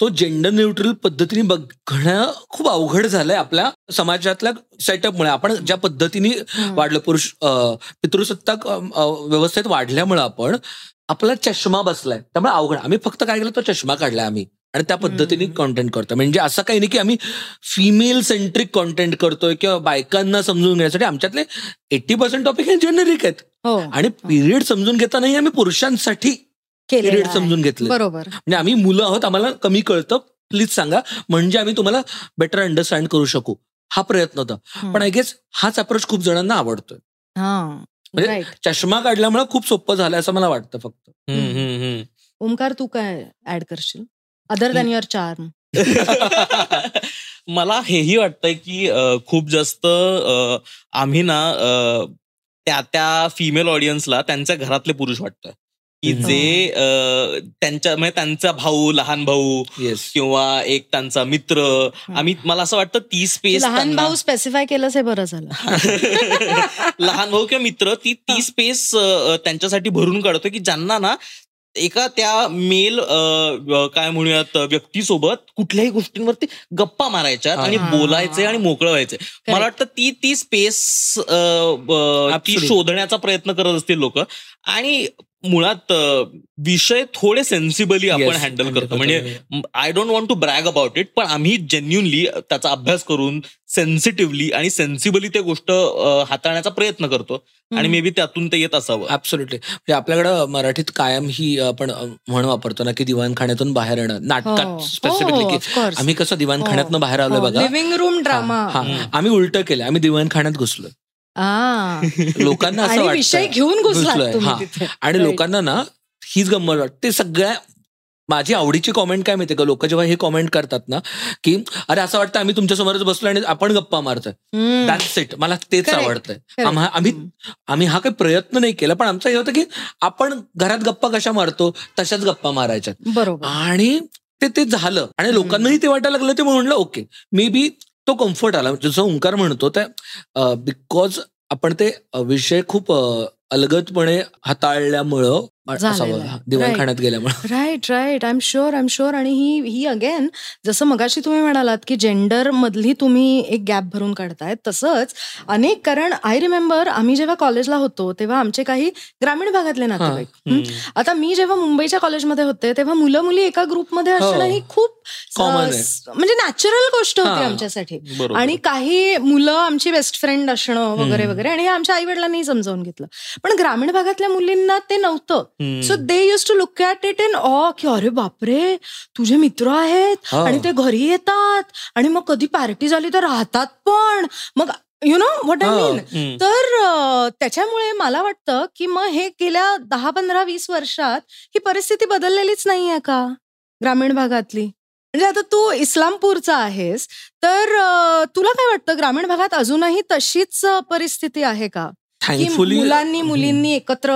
तो जेंडर न्यूट्रल पद्धतीने बघणं खूप अवघड झालंय आपल्या समाजातल्या सेटअपमुळे आपण ज्या पद्धतीने वाढलं पुरुष पितृसत्ताक व्यवस्थेत वाढल्यामुळं आपण आपला चष्मा बसलाय. त्यामुळे अवघड. आम्ही फक्त काय केलं तो चष्मा काढलाय आम्ही. आणि त्या पद्धतीने. कॉन्टेंट करतो म्हणजे असं काही नाही की आम्ही फिमेल सेंट्रिक कॉन्टेंट करतोय किंवा बायकांना समजून घेण्यासाठी. आमच्यातले एट्टी पर्सेंट टॉपिक हे जेनेरिक आहेत. हो. आणि पिरियड समजून घेतानाही आम्ही पुरुषांसाठी पिरियड. समजून घेतले. बरोबर. म्हणजे आम्ही मुलं आहोत आम्हाला कमी कळतं. प्लीज सांगा म्हणजे आम्ही तुम्हाला बेटर अंडरस्टँड करू शकू. हा प्रयत्न होता. पण आय गेस हाच अप्रोच खूप जणांना आवडतोय. हा. म्हणजे- चष्मा काढल्यामुळे खूप सोपं झालं असं मला वाटतं फक्त. ओमकार तू काय ऍड करशील? अदर दॅन युअर चार्म मला हेही वाटतंय की खूप जास्त आम्ही ना त्या त्या फिमेल ऑडियन्सला त्यांच्या घरातले पुरुष वाटतोय. की. जे त्यांच्या म्हणजे त्यांचा भाऊ लहान भाऊ किंवा एक त्यांचा मित्र आम्ही मला असं वाटतं ती स्पेस लहान भाऊ स्पेसिफाय केलंच हे बरं झालं. (laughs) लहान भाऊ किंवा मित्र ती ती स्पेस त्यांच्यासाठी भरून काढतो की ज्यांना ना एका त्या मेल काय म्हणूयात व्यक्तीसोबत कुठल्याही गोष्टींवरती गप्पा मारायच्या आणि. बोलायचे आणि मोकळं व्हायचे मला वाटतं ती ती स्पेस ती. शोधण्याचा प्रयत्न करत असतील लोक. आणि मुळात विषय थोडे सेन्सिबली आपण हँडल handle करतो. म्हणजे. I don't want to brag about it पण आम्ही जेन्युनली त्याचा अभ्यास करून सेन्सिटिव्हली आणि सेन्सिबली ते गोष्ट हाताळण्याचा प्रयत्न करतो. आणि मे बी त्यातून ते येत असावं. ऍब्सोल्युटली म्हणजे आपल्याकडं मराठीत कायम ही आपण म्हण वापरतो ना की दिवाणखाण्यातून बाहेर येणं. हो. नाटकात स्पेसिफिकली की आम्ही कसं दिवाणखाण्यातनं बाहेर आलोय बघा. लिव्हिंग रूम ड्रामा हा. आम्ही उलट केलं आम्ही दिवाणखाण्यात घुसलोय. आ. लोकांना असं विषय घेऊन घुसलोय, हा. आणि. लोकांना ना हीच गंमत वाटते. सगळ्या माझी आवडीची कॉमेंट काय माहितीये का? लोक जेव्हा हे कॉमेंट करतात ना की अरे असं वाटतं आम्ही तुमच्या समोरच बसलो आणि आपण गप्पा मारतोय. दॅट्स इट मला तेच. आवडतंय. आम्हा- आम्ही हा काही प्रयत्न नाही केला पण आमचं हे होतं की आपण घरात गप्पा कशा मारतो तशाच गप्पा मारायच्या. बरोबर. आणि ते ते झालं. आणि लोकांनाही ते वाटायला लागलं ते म्हणलं ओके. मे बी तो कम्फर्ट आला. जसं ओंकार म्हणतो त्या बिकॉज आपण ते विषय खूप अलगदपणे हाताळल्यामुळं दिवाणखाण्यात गेल्यामुळं right right I am sure I am sure आणि ही ही अगेन जसं मगाशी तुम्ही म्हणालात की जेंडर मधली तुम्ही एक गॅप भरून काढताय तसंच अनेक कारण आय रिमेंबर आम्ही जेव्हा कॉलेजला होतो तेव्हा आमचे काही ग्रामीण भागातले नातेवाईक? आता मी जेव्हा मुंबईच्या कॉलेजमध्ये होते तेव्हा मुलं मुली एका ग्रुपमध्ये हो. असणं ही खूप म्हणजे नॅचरल गोष्ट होती. आमच्यासाठी आणि काही मुलं आमची बेस्ट फ्रेंड असणं वगैरे. वगैरे आणि हे आमच्या आई वडिलांनी समजावून घेतलं पण ग्रामीण भागातल्या मुलींना ते नव्हतं. So they use to look at it in awe की अरे बापरे तुझे मित्र आहेत. आणि ते घरी येतात. आणि मग कधी पार्टी झाली तर राहतात पण. मग you know what I. Mean. तर त्याच्यामुळे मला वाटतं की मग हे गेल्या दहा पंधरा वीस वर्षात ही परिस्थिती बदललेलीच नाहीये का? ग्रामीण भागातली. म्हणजे आता तू इस्लामपूरचा आहेस तर तुला काय वाटतं? ग्रामीण भागात अजूनही तशीच परिस्थिती आहे की? थँकफुली मुलांनी मुलींनी एकत्र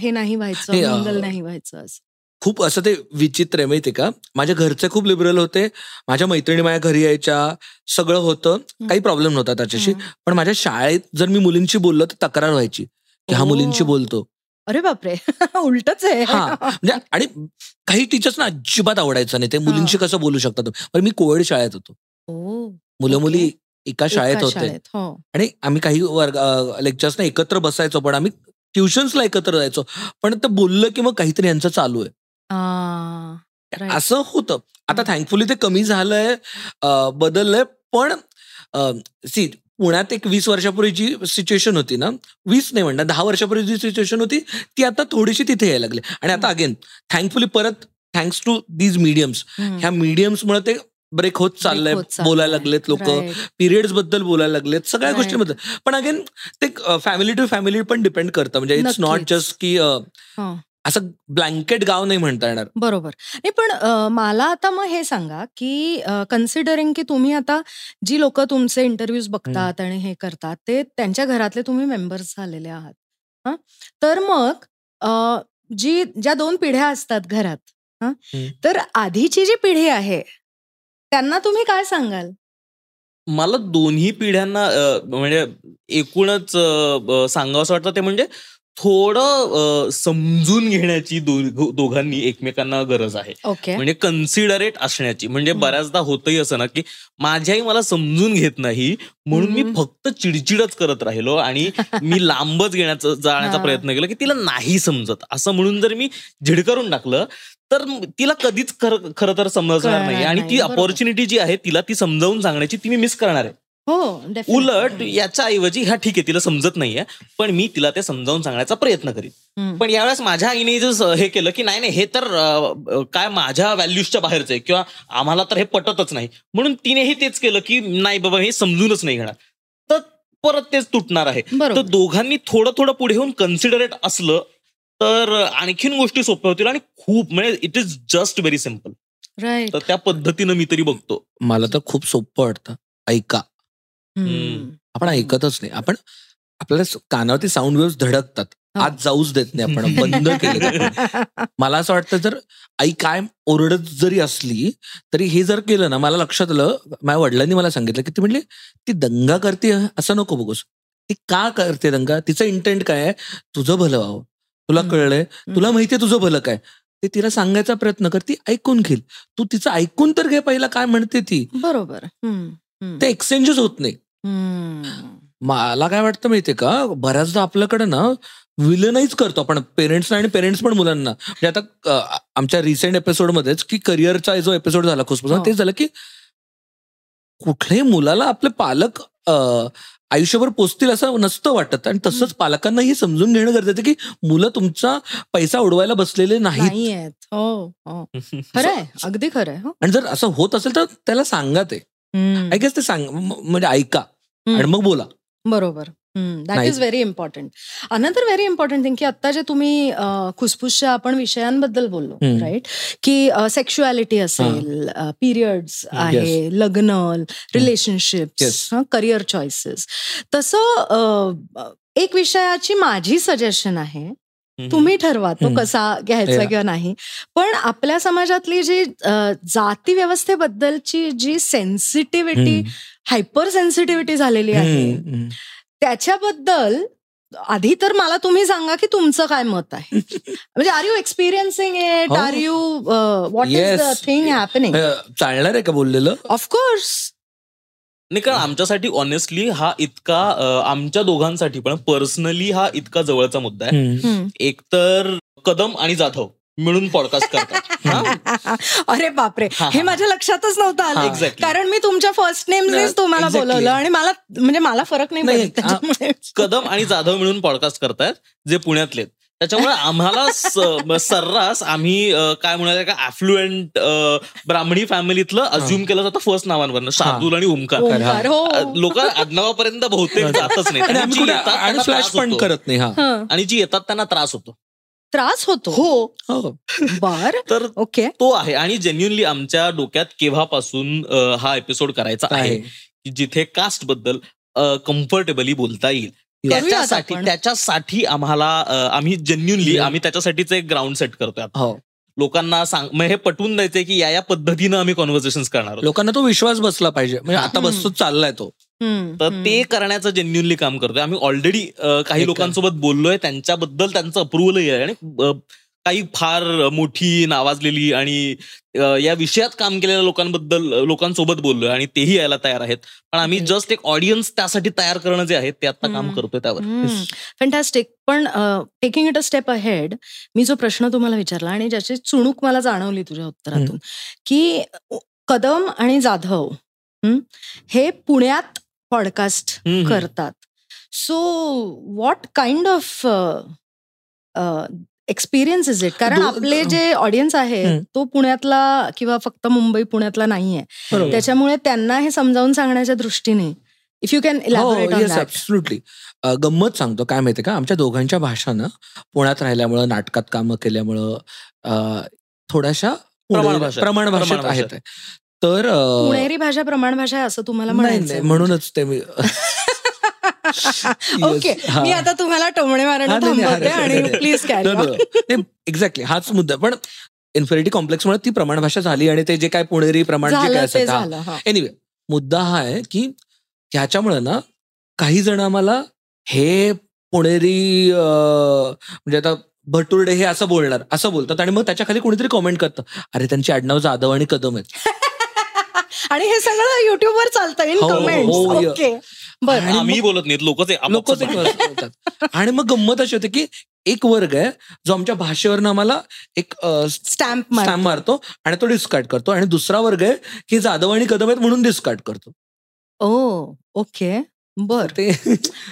हे नाही व्हायचं नाही व्हायचं असं. खूप असं ते विचित्र आहे माहितीये का? माझ्या घरचे खूप लिबरल होते. माझ्या मैत्रिणी माझ्या घरी यायच्या सगळं होतं. काही प्रॉब्लेम नव्हता त्याच्याशी. पण माझ्या शाळेत जर मी मुलींशी बोललो तर तक्रार व्हायची की हा. मुलींशी बोलतो. अरे बापरे! (laughs) उलटच आहे. हा. म्हणजे आणि काही टीचर्सना अजिबात आवडायचं नाही. ते मुलींशी कसं बोलू शकतात पण मी कोविड शाळेत होतो. मुलं मुली. एका शाळेत होते हो. आणि आम्ही काही वर्ग लेक्चर्सना एकत्र बसायचो पण आम्ही ट्युशन्सला एकत्र जायचो पण ते बोललं की मग काहीतरी यांचं चालू आहे. असं होतं आता. थँकफुली ते कमी झालंय बदललंय पण सी पुण्यात एक वीस वर्षापूर्वीची सिच्युएशन होती ना वीस नाही म्हणणार दहा वर्षापूर्वीची सिच्युएशन होती ती आता थोडीशी तिथे यायला लागली आणि आता अगेन थँकफुली परत थँक्स टू दीज मीडियम्स. ह्या मीडियम्समुळे ते ब्रेक होत चाललंय. बोलायला लागलेत लोक. पिरियड्सबद्दल बोलायला लागलेत सगळ्या. गोष्टींबद्दल पण अगेन ते फॅमिली टू फॅमिली पण डिपेंड करतं म्हणजे इट्स नॉट. जस्ट की. असं ब्लँकेट गाव नाही म्हणता येणार बरोबर नाही पण मला आता मग हे सांगा की कन्सिडरिंग की तुम्ही आता जी लोक तुमचे इंटरव्ह्यूज बघतात आणि हे करतात ते त्यांच्या घरातले तुम्ही मेंबर्स झालेले आहात? तर मग जी ज्या दोन पिढ्या असतात घरात. तर आधीची जी पिढी आहे त्यांना तुम्ही काय सांगाल? मला दोन्ही पिढ्यांना म्हणजे एकूणच सांगावं असं वाटतं ते म्हणजे थोडं समजून घेण्याची दोघांनी एकमेकांना गरज आहे ओके म्हणजे कन्सिडरेट असण्याची म्हणजे हम्म. बऱ्याचदा होतही असं ना की माझी आई मला समजून घेत नाही म्हणून मी हम्म. फक्त चिडचिडच करत राहिलो आणि मी (laughs) लांबच घेण्याचा जाण्याचा. प्रयत्न केला की तिला नाही समजत असं म्हणून जर मी झिडकारून टाकलं तर तिला कधीच खरं खरं तर समजणार नाही आणि ती. अपॉर्च्युनिटी जी आहे तिला ती समजावून सांगण्याची ती मी मिस करणार आहे हो definitely. उलट याच्या ऐवजी ह्या ठीक आहे तिला समजत नाहीये पण मी तिला ते समजावून सांगण्याचा प्रयत्न करीन. पण यावेळेस माझ्या आईने जे स- हे केलं की नाही नाही हे तर काय माझ्या व्हॅल्यूजच्या बाहेरचं आहे किंवा आम्हाला तर हे पटतच नाही. म्हणून तिनेही तेच केलं की नाही बाबा हे समजूनच नाही घेणार. तर परत तेच तुटणार आहे. तर दोघांनी थोडं थोडं पुढे येऊन कन्सिडरेट असलं तर आणखीन गोष्टी सोप्या होतील आणि खूप म्हणजे it is just very simple right तर त्या पद्धतीनं मी तरी बघतो. मला तर खूप सोपं वाटतं. ऐका. आपण ऐकतच नाही. आपण आपल्याला कानावरती साऊंड वेव्ह धडकतात. हो. आज जाऊच देत नाही आपण. बंद (laughs) केले मला असं वाटतं जर आई काय ओरडत जरी असली तरी हे जर केलं ना मला लक्षात आलं माझ्या वडिलांनी मला सांगितलं की ती म्हणली ती दंगा करते असं नको बघूस. ती का करते दंगा? तिचं इंटेंट काय आहे? तुझं भलं व्हावं. तुला. कळलंय? तुला माहितीये तुझं भलं काय? ते तिला सांगायचा प्रयत्न कर ती ऐकून घेईल. तू तिचं ऐकून तर घे पहिला काय म्हणते ती? बरोबर. ते एक्सचेंजच होत नाही. मला काय वाटतं माहितीये का? बऱ्याचदा आपल्याकडे ना विलनाईज करतो आपण पेरेंट्सना आणि पेरेंट्स पण मुलांना. म्हणजे आता आमच्या रिसेंट एपिसोडमध्येच की करिअरचा जो एपिसोड झाला खुसपूस हो. तेच झालं की कुठल्याही मुलाला आपले पालक आयुष्यभर पोचतील असं नसतं वाटत. आणि तसंच पालकांनाही समजून घेणं गरजेचं की मुलं तुमचा पैसा उडवायला बसलेले नाहीत. हो हो. खरंय. (laughs) अगदी खरंय. हो. आणि जर असं होत असेल तर त्याला सांगा ते. आय गेस ते सांग म्हणजे ऐका हम्म. आणि मग बोला बरोबर that. Is very important another very important thing की आता जे तुम्ही खुसफुसच्या आपण विषयांबद्दल बोललो. राईट की सेक्शुअलिटी असेल पिरियड्स. आहे लग्न रिलेशनशिप Yes. करिअर चॉईसेस तसं एक विषयाची माझी सजेशन आहे. तुम्ही ठरवा तो. कसा घ्यायचा. किंवा नाही पण आपल्या समाजातली जी जाती व्यवस्थेबद्दलची जी सेन्सिटिव्हिटी. हायपर सेन्सिटिव्हिटी झालेली आहे. त्याच्याबद्दल आधी तर मला तुम्ही सांगा की तुमचं काय मत आहे म्हणजे are you experiencing it. Are you what is the. Thing happening चालणार आहे का बोललेलं ऑफकोर्स नाही कारण आमच्यासाठी ऑनेस्टली हा इतका आमच्या दोघांसाठी पण पर्सनली हा इतका जवळचा मुद्दा आहे. एकतर कदम आणि जाधव मिळून पॉडकास्ट करतात (laughs) हा? अरे बापरे हा. माझ्या लक्षातच नव्हतं हा. आलं Exactly. कारण मी तुमच्या फर्स्ट नेमनेच तुम्हाला. बोलवलं आणि मला म्हणजे मला फरक नाही कदम आणि जाधव मिळून पॉडकास्ट करतायत जे पुण्यातले आहेत. त्याच्यामुळे आम्हाला सर्रास आम्ही काय म्हणायचं का अफ्लुएंट ब्राह्मणी फॅमिलीतलं अज्युम केलं जातं फर्स्ट नावांवरनं. शार्दूल आणि ओमकार हो. लोक आडनावापर्यंत बहुतेक जातच नाही. करत नाही हा. हं. आणि जी येतात त्यांना त्रास होतो. त्रास होतो? हो. हो. बर? तर ओके. तो आहे. आणि जेन्युनली आमच्या डोक्यात केव्हापासून हा एपिसोड करायचा आहे जिथे कास्टबद्दल कम्फर्टेबली बोलता येईल. त्याच्यासाठी. त्याच्यासाठी आम्हाला आम्ही जेन्युनली. आम्ही त्याच्यासाठीच एक ग्राउंड सेट करतोय आता. हो लोकांना सांग मग हे पटवून द्यायचंय की या या पद्धतीनं आम्ही कॉन्व्हर्सेशन करणार आहोत लोकांना तो विश्वास बसला पाहिजे म्हणजे आता. बसतोच चाललाय तो तर. ते करण्याचं जेन्युनली काम करतोय आम्ही ऑलरेडी काही लोकांसोबत बोललोय त्यांच्याबद्दल त्यांचं अप्रुव्हलही आहे आणि काही फार मोठी नावाजलेली आणि या विषयात काम केलेल्या लोकांबद्दल लोकांसोबत बोललोय आणि तेही यायला तयार आहेत. पण आम्ही. जस्ट एक ऑडियन्स त्यासाठी तयार करणं जे आहे ते आता काम. करतोय त्यावर. फॅन्टॅस्टिक पण taking it a step ahead मी जो प्रश्न तुम्हाला विचारला आणि ज्याची चुणूक मला जाणवली तुझ्या उत्तरातून की कदम आणि जाधव हं, पुण्यात पॉडकास्ट. करतात. So what kind of experience is it कारण आपले जे ऑडियन्स आहे. तो पुण्यातला किंवा फक्त मुंबई पुण्यातला नाहीये. त्याच्यामुळे त्यांना हे समजावून सांगण्याच्या दृष्टीने इफ यू कॅन इलॅबोरेट गंमत सांगतो काय माहितीये का? आमच्या दोघांच्या भाषा ना पुण्यात राहिल्यामुळं नाटकात कामं केल्यामुळं अ, थोड्याशा प्रमाण पुणे- भाषा. प्रमाण भाषेत. आहेत. तर पुणेरी भाषा प्रमाण भाषा आहे असं तुम्हाला म्हणायचं म्हणूनच ते मी (laughs) (laughs) ओके. मी आता तुम्हाला टोमणे मारणं थांबवते आणि. प्लीज कॅरी एक्झॅक्टली हाच मुद्दा. पण इन्फिनिटी कॉम्प्लेक्समुळे ती प्रमाण भाषा झाली आणि ते जे काय पुणेरी प्रमाण जे काय. एनिवे मुद्दा हा आहे की ह्याच्यामुळे ना काही जण आम्हाला हे पुणेरी म्हणजे आता भटुर्डे हे असं बोलणार असं बोलतात आणि मग त्याच्याखाली कोणीतरी कॉमेंट करतं. अरे त्यांची आडनाव जाधव आणि कदम आहेत. (laughs) आणि हे सगळं युट्यूबवर चालतं इन बर आम्ही बोलत नाहीत लोकच लोक ते बोलतात. आणि मग गंमत अशी होते की एक वर्ग आहे जो आमच्या भाषेवरनं आम्हाला एक स्टॅम्प स्टॅम्प मारतो. आणि तो डिस्कार्ड करतो. आणि दुसरा वर्ग आहे की जाधव आणि कदम आहेत म्हणून डिस्कार्ड करतो. Oh okay. बर. ते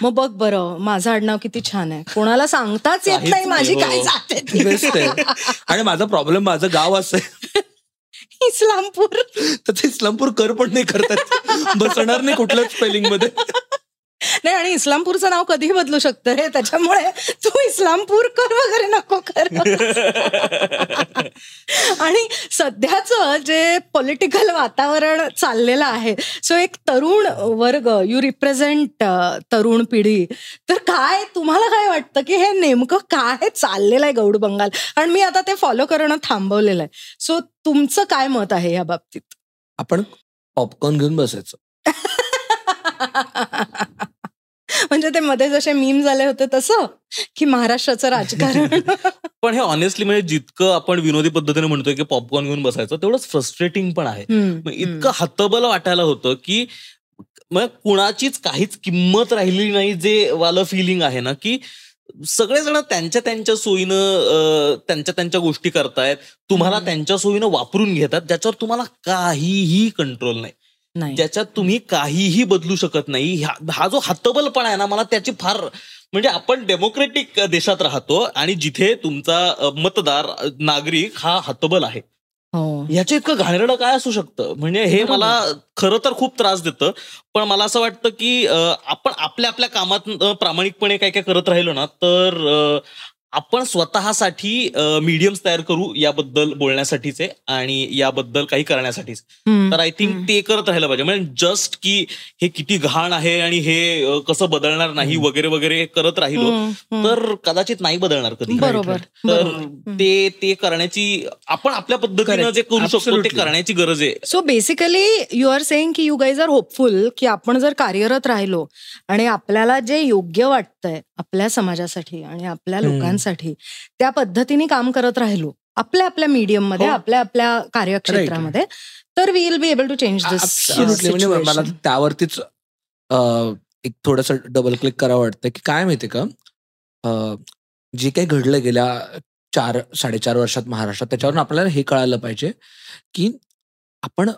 मग बघ बरं माझं आडनाव किती छान आहे. कोणाला सांगताच येत नाही माझी काय हो. आणि माझा प्रॉब्लेम माझं गाव असं इस्लामपूर. तर ते इस्लामपूर कर पण नाही करतात बसणार नाही कुठल्याच स्पेलिंगमध्ये. नाही आणि इस्लामपूरचं नाव कधीही बदलू शकतं रे त्याच्यामुळे तू इस्लामपूर कर वगैरे नको कर. आणि सध्याचं जे पॉलिटिकल वातावरण चाललेलं आहे सो एक तरुण वर्ग यू रिप्रेझेंट तरुण पिढी. तर काय तुम्हाला काय वाटतं की हे नेमकं काय चाललेलं आहे गौड बंगाल? कारण मी आता ते फॉलो करणं थांबवलेलं आहे. सो तुमचं काय मत आहे या बाबतीत? आपण पॉपकॉर्न घेऊन बसायचं. (laughs) (laughs) म्हणजे ते मध्ये जसे मीम झाले होते तसं की महाराष्ट्राचं राजकारण. (laughs) पण हे ऑनेस्टली म्हणजे जितकं आपण विनोदी पद्धतीने म्हणतोय की पॉपकॉर्न घेऊन बसायचं तेवढंच फ्रस्ट्रेटिंग पण आहे. इतकं हतबल वाटायला होतं की मग कुणाचीच काहीच किंमत राहिली नाही जे वालं फिलिंग आहे ना की सगळेजण त्यांच्या त्यांच्या सोयीनं त्यांच्या त्यांच्या गोष्टी करतायत. तुम्हाला. त्यांच्या सोयीनं वापरून घेतात ज्याच्यावर तुम्हाला काहीही कंट्रोल नाही. ज्याच्यात तुम्ही काहीही बदलू शकत नाही. हा जो हतबलपणा आहे ना मला त्याची फार म्हणजे आपण डेमोक्रेटिक देशात राहतो आणि जिथे तुमचा मतदार नागरिक हा हतबल आहे. हो. ह्याच्या इतकं घाणेरडं काय असू शकतं? म्हणजे हे. मला खरं तर खूप त्रास देतं. पण मला असं वाटतं की आपण आपल्या आपल्या कामात प्रामाणिकपणे काय काय करत राहिलो ना तर आपण स्वतःसाठी मीडियम्स तयार करू याबद्दल बोलण्यासाठीचे आणि याबद्दल काही करण्यासाठीच. तर आय थिंक. ते करत राहिलं पाहिजे म्हणजे जस्ट की हे किती घाण आहे आणि हे कसं बदलणार नाही वगैरे वगैरे करत राहिलो. तर कदाचित नाही बदलणार कधी बरोबर तर. ते ते करण्याची आपण आपल्या पद्धतीनं. जे करू शकतो ते. करण्याची गरज आहे so basically you are saying की यू गाईज आर होपफुल की आपण जर कार्यरत राहिलो आणि आपल्याला जे योग्य वाटतंय आपल्या समाजासाठी आणि आपल्या. लोकांसाठी त्या पद्धतीने काम करत राहिलो आपल्या आपल्या मीडियममध्ये हो. आपल्या आपल्या कार्यक्षेत्रामध्ये तर we will be able to change. म्हणजे मला त्यावरतीच एक थोडस डबल क्लिक करावं वाटतं की काय माहितीये का जे काही घडलं गेल्या चार साडेचार वर्षात महाराष्ट्रात त्याच्यावरून आपल्याला हे कळायला पाहिजे की आपण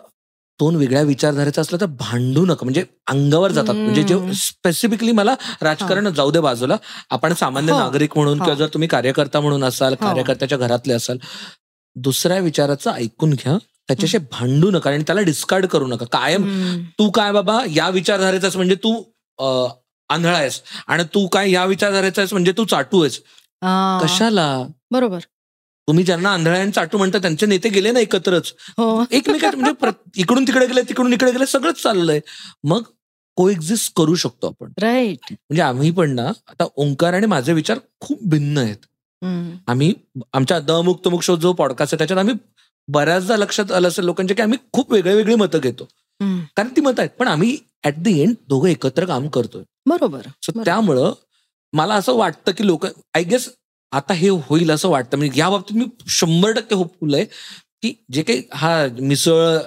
दोन वेगळ्या विचारधारेचं असलं तर भांडू नका. म्हणजे अंगावर जातात. म्हणजे जे स्पेसिफिकली मला राजकारण जाऊ दे बाजूला. आपण सामान्य हो. नागरिक म्हणून. किंवा जर तुम्ही कार्यकर्ता म्हणून असाल हो. कार्यकर्त्याच्या घरातले असाल दुसऱ्या विचाराचं ऐकून घ्या. त्याच्याशी भांडू नका आणि त्याला डिस्कार्ड करू नका. कायम तू काय बाबा या विचारधारेचाच म्हणजे तू आंधळा आहेस आणि तू काय या विचारधारेचा आहेस म्हणजे तू चाटू आहेस. कशाला? बरोबर. तुम्ही ज्यांना आंधळा आणि चाटू म्हणता त्यांचे नेते गेले ना एकत्रच. हो. एकमेकात म्हणजे इकडून तिकडे गेले तिकडून इकडे गेले सगळंच चाललंय. मग को एक्झिस्ट करू शकतो आपण. राईट म्हणजे आम्ही पण ना आता ओंकार आणि माझे विचार खूप भिन्न आहेत. आम्ही आमच्या द मुक्त मुक शो जो पॉडकास्ट आहे त्याच्यात आम्ही बऱ्याचदा लक्षात आलं असेल लोकांच्या की आम्ही खूप वेगळे वेगळी मतं घेतो. कारण ती मतं आहेत पण आम्ही ऍट द एंड दोघं एकत्र काम करतोय. बरोबर. सो बरोबर. त्यामुळं मला असं वाटतं की लोक आय गेस आता हे होईल असं वाटतं म्हणजे या बाबतीत मी शंभर टक्के होपफुल आहे की जे काही हा मिसळ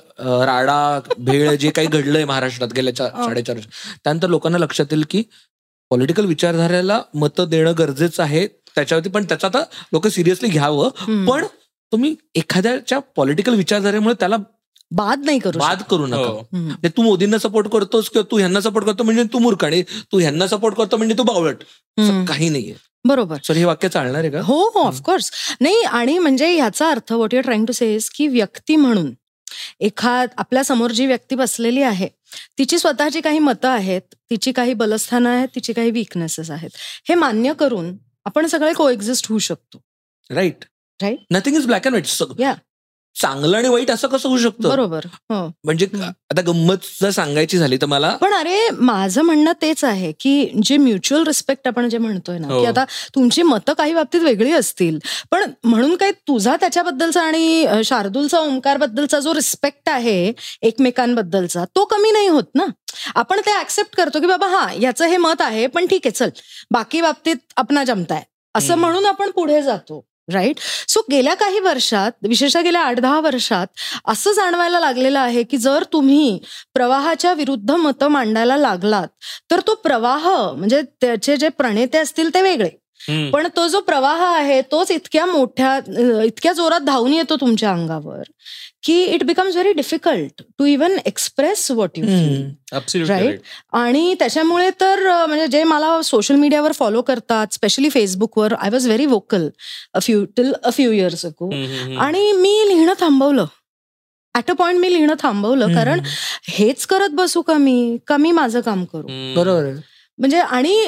राडा भेळ जे काही घडलंय महाराष्ट्रात गेल्या हो. साडेचार वर्ष त्यानंतर लोकांना लक्षात येईल की पॉलिटिकल विचारधारेला मतं देणं गरजेचं आहे त्याच्यावरती पण त्याचं आता लोक सिरियसली घ्यावं. पण तुम्ही एखाद्याच्या पॉलिटिकल विचारधारेमुळे त्याला बाद नाही करू बाद करू नका हो. म्हणजे तू मोदींना सपोर्ट करतोस किंवा तू ह्यांना सपोर्ट करतो म्हणजे तू मूर्ख आणि तू ह्यांना सपोर्ट करतो म्हणजे तू बावळट. काही नाहीये बरोबर. सर हे वाक्य चालणार आहे का? हो हो ऑफकोर्स नाही आणि म्हणजे ह्याचा अर्थ what you're trying to says की व्यक्ती म्हणून एखाद आपल्यासमोर जी व्यक्ती बसलेली आहे तिची स्वतःची काही मतं आहेत तिची काही बलस्थानं आहेत तिची काही विकनेसेस आहेत. हे मान्य करून आपण सगळे कोएक्झिस्ट होऊ शकतो. Right Right. Nothing is black and white. चांगलं आणि वाईट असं कसं होऊ शकतं बरोबर हो म्हणजे. आता गंमत जर सांगायची झाली तर मला पण अरे माझं म्हणणं तेच आहे की जे म्युच्युअल रिस्पेक्ट आपण जे म्हणतोय ना हो. की आता तुमची मतं काही बाबतीत वेगळी असतील पण म्हणून काय तुझा त्याच्याबद्दलचा आणि शार्दूलचा ओंकार बद्दलचा जो रिस्पेक्ट आहे एकमेकांबद्दलचा तो कमी नाही होत ना आपण ते ऍक्सेप्ट करतो की बाबा हा याचं हे मत आहे पण ठीक आहे चल बाकी बाबतीत आपणा जमताय असं. म्हणून आपण पुढे जातो राईट सो गेल्या काही वर्षात विशेषतः गेल्या आठ दहा वर्षात असं जाणवायला लागलेलं आहे की जर तुम्ही प्रवाहाच्या विरुद्ध मतं मांडायला लागलात तर तो प्रवाह म्हणजे त्याचे जे प्रणेते असतील ते वेगळे. पण तो जो प्रवाह आहे तोच इतक्या मोठ्या इतक्या जोरात धावून येतो तुमच्या अंगावर. की it becomes very difficult to even express what you feel right. आणि त्याच्यामुळे तर म्हणजे जे मला सोशल मीडियावर फॉलो करतात स्पेशली फेसबुकवर I was very vocal a few till a few years ago. आणि मी लिहिणं थांबवलं ऍट अ पॉइंट मी लिहिणं थांबवलं हम्म. कारण हेच करत बसू का मी का मी माझं काम करू हम्म. बरोबर. म्हणजे आणि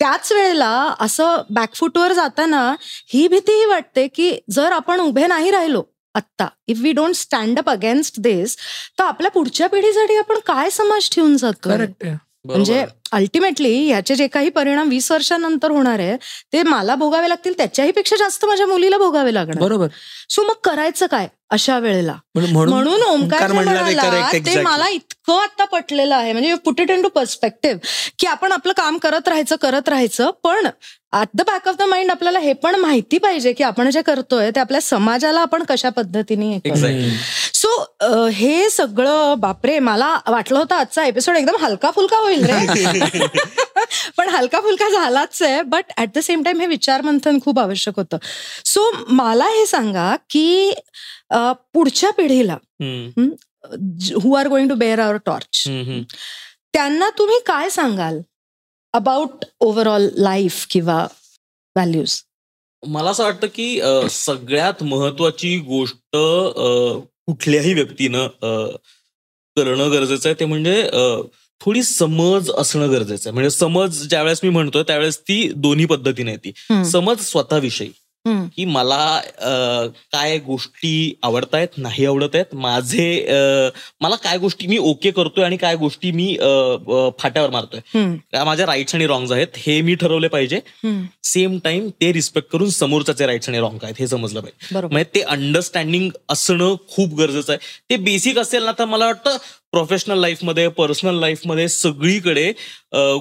त्याच वेळेला असं बॅकफुटवर जाताना ही भीतीही वाटते की जर आपण उभे नाही राहिलो आत्ता. If we don't stand up against this तर आपल्या पुढच्या पिढीसाठी आपण काय समाज ठेवून जातो म्हणजे. अल्टिमेटली याचे जे काही परिणाम वीस वर्षानंतर होणार आहे ते मला भोगावे लागतील त्याच्याही पेक्षा जास्त माझ्या मुलीला भोगावे लागणार. बरोबर. सो मग करायचं काय अशा वेळेला? म्हणून म्हणून म्हणला ते. मला इतकं आता पटलेलं आहे. म्हणजे put it into perspective की आपण आपलं काम करत राहायचं करत राहायचं पण at the back of the mind आपल्याला हे पण माहिती पाहिजे की आपण जे करतोय ते आपल्या समाजाला आपण कशा पद्धतीने. सो हे सगळं बापरे मला वाटलं होतं आजचा एपिसोड एकदम हलका फुलका होईल रे. (laughs) पण हलका फुलका झालाच आहे but at the same time हे विचारमंथन खूप आवश्यक होतं. सो मला हे सांगा की पुढच्या पिढीला who are going to bear our torch. त्यांना तुम्ही काय सांगाल अबाउट ओव्हरऑल लाईफ किंवा व्हॅल्यूज मला असं वाटतं की सगळ्यात महत्वाची गोष्ट कुठल्याही व्यक्तीनं करणं गरजेचं आहे. ते म्हणजे थोडी समज असणं गरजेचं आहे. म्हणजे समज ज्यावेळेस मी म्हणतोय त्यावेळेस ती दोन्ही पद्धतीने हम्म, समज स्वतःविषयी. की मला काय गोष्टी आवडतायत नाही आवडत आहेत माझे मला काय गोष्टी मी ओके करतोय आणि काय गोष्टी मी फाट्यावर मारतोय. माझ्या राईट्स आणि रॉंग्स आहेत हे मी ठरवले पाहिजे. सेम टाइम ते रिस्पेक्ट करून समोरच्याचे राईट्स आणि रॉंग आहेत हे समजलं पाहिजे. म्हणजे ते अंडरस्टँडिंग असणं खूप गरजेचं आहे. ते बेसिक असेल ना तर मला वाटतं प्रोफेशनल लाईफमध्ये पर्सनल लाईफमध्ये सगळीकडे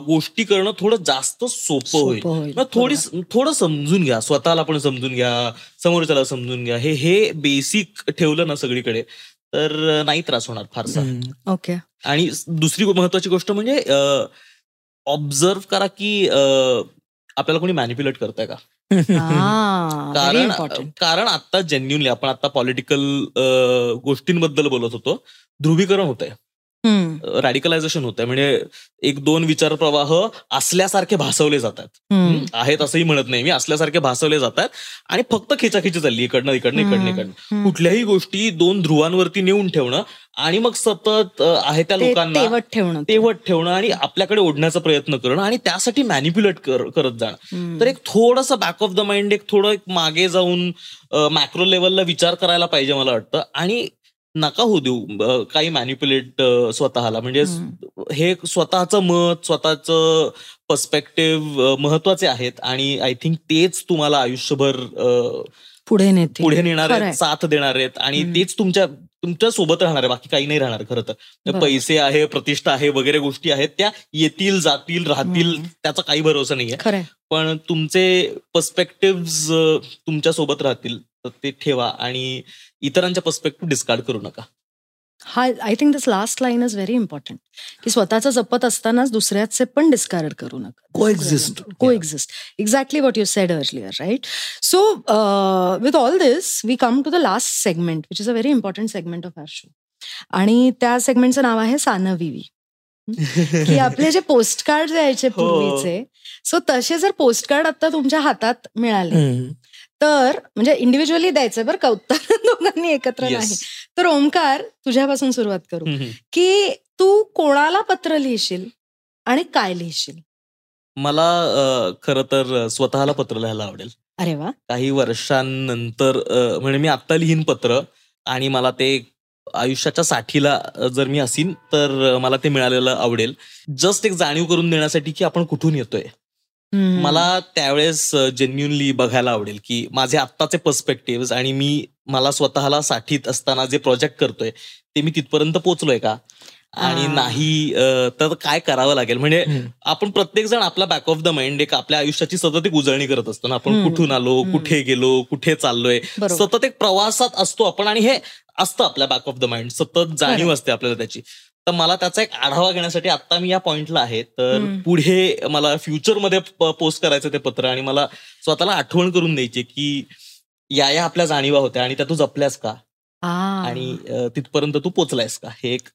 गोष्टी करणं थोडं जास्त सोपं होईल. थोडी थोडं समजून घ्या. स्वतःला पण समजून घ्या समोरच्याला समजून घ्या. हे हे बेसिक ठेवलं ना सगळीकडे तर नाही त्रास होणार फारसा. ओके आणि दुसरी महत्वाची गोष्ट म्हणजे ऑब्झर्व करा की आपल्याला कोणी मॅनिप्युलेट करताय का? कारण कारण आता जेन्युनली आपण आता पॉलिटिकल गोष्टींबद्दल बोलत होतो ध्रुवीकरण होत आहे रॅडिकलायझेशन होत आहे म्हणजे एक दोन विचार प्रवाह असल्यासारखे भासवले जातात. आहेत असंही म्हणत नाही मी. असल्यासारखे भासवले जातात. आणि फक्त खेचाखेची चालली. इकडनं इकडनं इकडनं इकडनं. कुठल्याही गोष्टी दोन ध्रुवांवरती नेऊन ठेवणं आणि मग सतत आहे त्या लोकांना तेवट ठेवणं. तेवट ठेवणं आणि आपल्याकडे ओढण्याचा प्रयत्न करणं आणि त्यासाठी मॅनिप्युलेट करत जाणं. तर एक थोडंसं बॅक ऑफ द माइंड एक थोडं एक मागे जाऊन मॅक्रो लेवलला विचार करायला पाहिजे मला वाटतं. आणि नका होऊ देऊ काही मॅनिप्युलेट स्वतःला म्हणजे. हे स्वतःचं मत स्वतःचं पर्स्पेक्टिव्ह महत्त्वाचे आहेत आणि आय थिंक तेच तुम्हाला आयुष्यभर पुढे नेते पुढे नेणार. आहेत साथ देणार आहेत आणि. तेच तुमच्या तुमच्यासोबत राहणार आहे बाकी काही नाही राहणार खरं तर. पैसे आहे प्रतिष्ठा आहे वगैरे गोष्टी आहेत त्या येतील जातील राहतील. त्याचा काही भरोसा नाहीये पण तुमचे पर्स्पेक्टिव्ह तुमच्यासोबत राहतील तर ते ठेवा आणि इतरांच्या पर्स्पेक्टिव्ह डिस्कार्ड करू नका. हा I think this last line is very important की स्वतःचं जपत असतानाच दुसऱ्याचे पण डिस्कार्ड करू नका. Coexist. Coexist exactly what you said earlier right so with all this we come to the last segment which is a very important segment of our show आणि त्या सेगमेंटचं नाव आहे सानविवी. की (laughs) आपले जे पोस्ट कार्ड यायचे हो. पूर्वीचे सो तसे जर पोस्ट कार्ड आता तुमच्या हातात मिळाले. तर म्हणजे इंडिव्हिज्युअली द्यायचं बरं का? उत्तर (laughs) दोघांनी एकत्र नाही. तर ओमकार तुझ्यापासून सुरुवात करू. की तू कोणाला पत्र लिहिशील आणि काय लिहिशील? मला खर तर स्वतःला पत्र लिहायला आवडेल. अरे वा. काही वर्षांनंतर म्हणजे मी आत्ता लिहीन पत्र आणि मला ते आयुष्याच्या साठीला जर मी असीन तर मला ते मिळालेलं आवडेल. जस्ट एक जाणीव करून देण्यासाठी की आपण कुठून येतोय. मला त्यावेळेस जेन्युनली बघायला आवडेल की माझे आत्ताचे पर्स्पेक्टिव्ह आणि मी मला स्वतःला साठीत असताना जे प्रोजेक्ट करतोय ते मी तिथपर्यंत पोहोचलोय का आणि. नाही तर काय करावं लागेल म्हणजे. आपण प्रत्येक जण आपला बॅक ऑफ द माइंड एक आपल्या आयुष्याची सतत एक उजळणी करत असतो ना आपण. कुठून आलो. कुठे गेलो कुठे चाललोय सतत एक प्रवासात असतो आपण आणि हे असतं आपल्या बॅक ऑफ द माइंड सतत जाणीव. असते आपल्याला त्याची तर मला त्याचा एक आढावा घेण्यासाठी आता मी या पॉइंटला आहे. तर. पुढे मला फ्युचरमध्ये पोस्ट करायचं ते पत्र आणि मला स्वतःला आठवण करून द्यायची की या या आपल्या जाणीवा होत्या आणि त्या तू जपल्यास का? आ. आणि तिथपर्यंत तू पोचलायस का? हे एक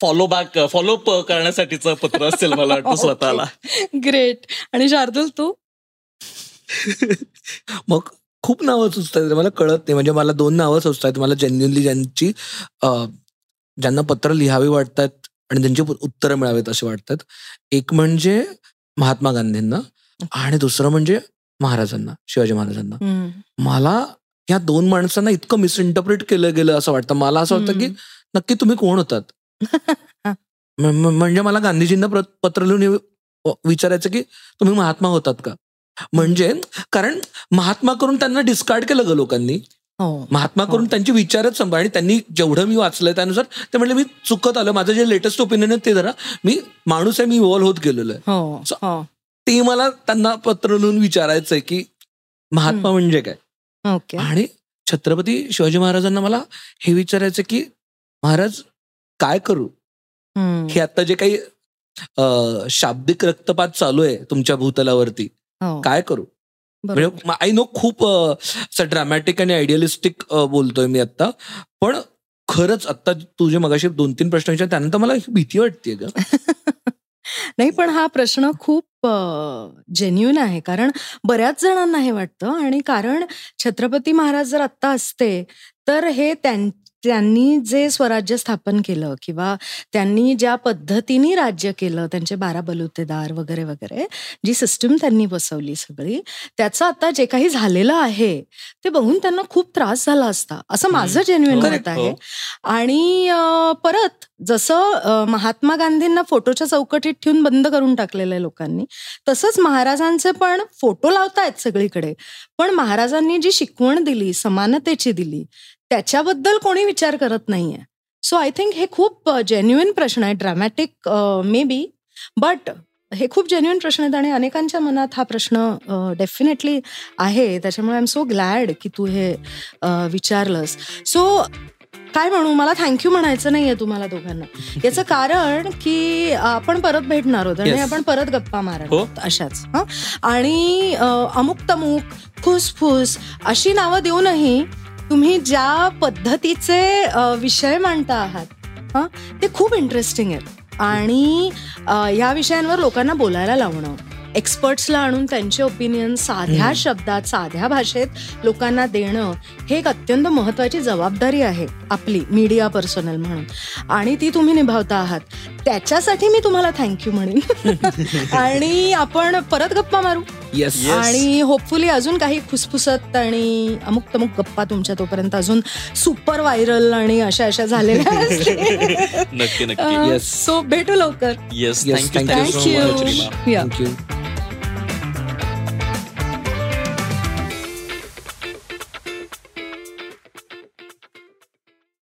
फॉलो बॅक फॉलो करण्यासाठीचं पत्र असेल मला वाटतं. (laughs) स्वतःला. ग्रेट आणि शार्दुल तू? (laughs) मग खूप नावं सुचत आहेत मला कळत नाही. म्हणजे मला दोन नावं सुचत आहेत मला जेन्युनली ज्यांची ज्यांना पत्र लिहावी वाटतात आणि त्यांची उत्तरं मिळावीत असे वाटतात. एक म्हणजे महात्मा गांधींना आणि दुसरं म्हणजे महाराजांना शिवाजी महाराजांना. मला या दोन माणसांना इतकं मिसइंटरप्रिट केलं गेलं असं वाटतं. मला असं वाटतं की. नक्की तुम्ही कोण होतात? (laughs) म्हणजे मला गांधीजींना पत्र लिहून विचारायचं की तुम्ही महात्मा होतात का? म्हणजे कारण महात्मा करून त्यांना डिस्कार्ड केलं ग लोकांनी. महात्मा करून त्यांचे विचारच संभा आणि त्यांनी जेवढं मी वाचलंय त्यानुसार ते म्हणले मी चुकत आलं. माझं जे लेटेस्ट ओपिनियन आहे ते जरा मी माणूस आहे मी इव्हॉल्व होत गेलेलो आहे. हो हो. ते मला त्यांना पत्र लिहून विचारायचंय की महात्मा. म्हणजे काय? आणि छत्रपती शिवाजी महाराजांना मला हे विचारायचं की महाराज काय करू. हे आता जे काही शाब्दिक रक्तपात चालू आहे तुमच्या भूतलावरती हो. काय करू. म्हणजे आय नो खूप असं ड्रॅमॅटिक आणि आयडियलिस्टिक बोलतोय मी आता पण खरंच आता तुझे मगाशी दोन तीन प्रश्न विचार त्यानंतर मला भीती वाटते ग. (laughs) नाही पण हा प्रश्न खूप जेन्युन आहे. कारण बऱ्याच जणांना हे वाटतं आणि कारण छत्रपती महाराज जर आत्ता असते तर हे त्यां त्यांनी जे स्वराज्य स्थापन केलं किंवा त्यांनी ज्या पद्धतीने राज्य केलं त्यांचे बारा बलुतेदार वगैरे वगैरे जी सिस्टम त्यांनी बसवली सगळी त्याचं आता जे काही झालेलं आहे ते बघून त्यांना खूप त्रास झाला असता असं माझं जेन्युइन. मत आहे हो. आणि अं, परत जसं महात्मा गांधींना फोटोच्या चौकटीत ठेवून बंद करून टाकलेलं आहे लोकांनी तसंच महाराजांचे पण फोटो लावतायत सगळीकडे पण महाराजांनी जी शिकवण दिली समानतेची दिली त्याच्याबद्दल कोणी विचार करत नाहीये. सो आय थिंक हे खूप जेन्युइन प्रश्न आहे. ड्रॅमॅटिक मे बी बट हे खूप जेन्युइन प्रश्न आहेत आणि अनेकांच्या मनात हा प्रश्न डेफिनेटली आहे. त्याच्यामुळे आय एम सो ग्लॅड की तू हे विचारलंस. सो काय म्हणू? मला थँक्यू म्हणायचं नाहीये तुम्हाला दोघांना. याचं कारण की आपण परत भेटणार आहोत आणि. आपण परत गप्पा मारणार हो. अशाच. हं? आणि अमुक तमुक फुसफुस अशी नावं देऊनही तुम्ही ज्या पद्धतीचे विषय मांडता आहात हं, ते खूप इंटरेस्टिंग आहेत. आणि या विषयांवर लोकांना बोलायला लावणं एक्सपर्ट्सला आणून त्यांचे ओपिनियन साध्या. शब्दात साध्या भाषेत लोकांना देणं हे एक अत्यंत महत्वाची जबाबदारी आहे आपली मीडिया पर्सनल म्हणून. आणि ती तुम्ही निभावता आहात. त्याच्यासाठी मी तुम्हाला थँक्यू म्हणेन. (laughs) आणि आपण परत गप्पा मारू. येस. आणि होपफुली अजून काही खुसफुसत आणि अमुक तमुक गप्पा तुमच्या तोपर्यंत अजून सुपर व्हायरल आणि अशा अशा झालेल्या (laughs) नक्की नक्की. Yes. सो भेटू लवकर. Yes Yes, thank you thank you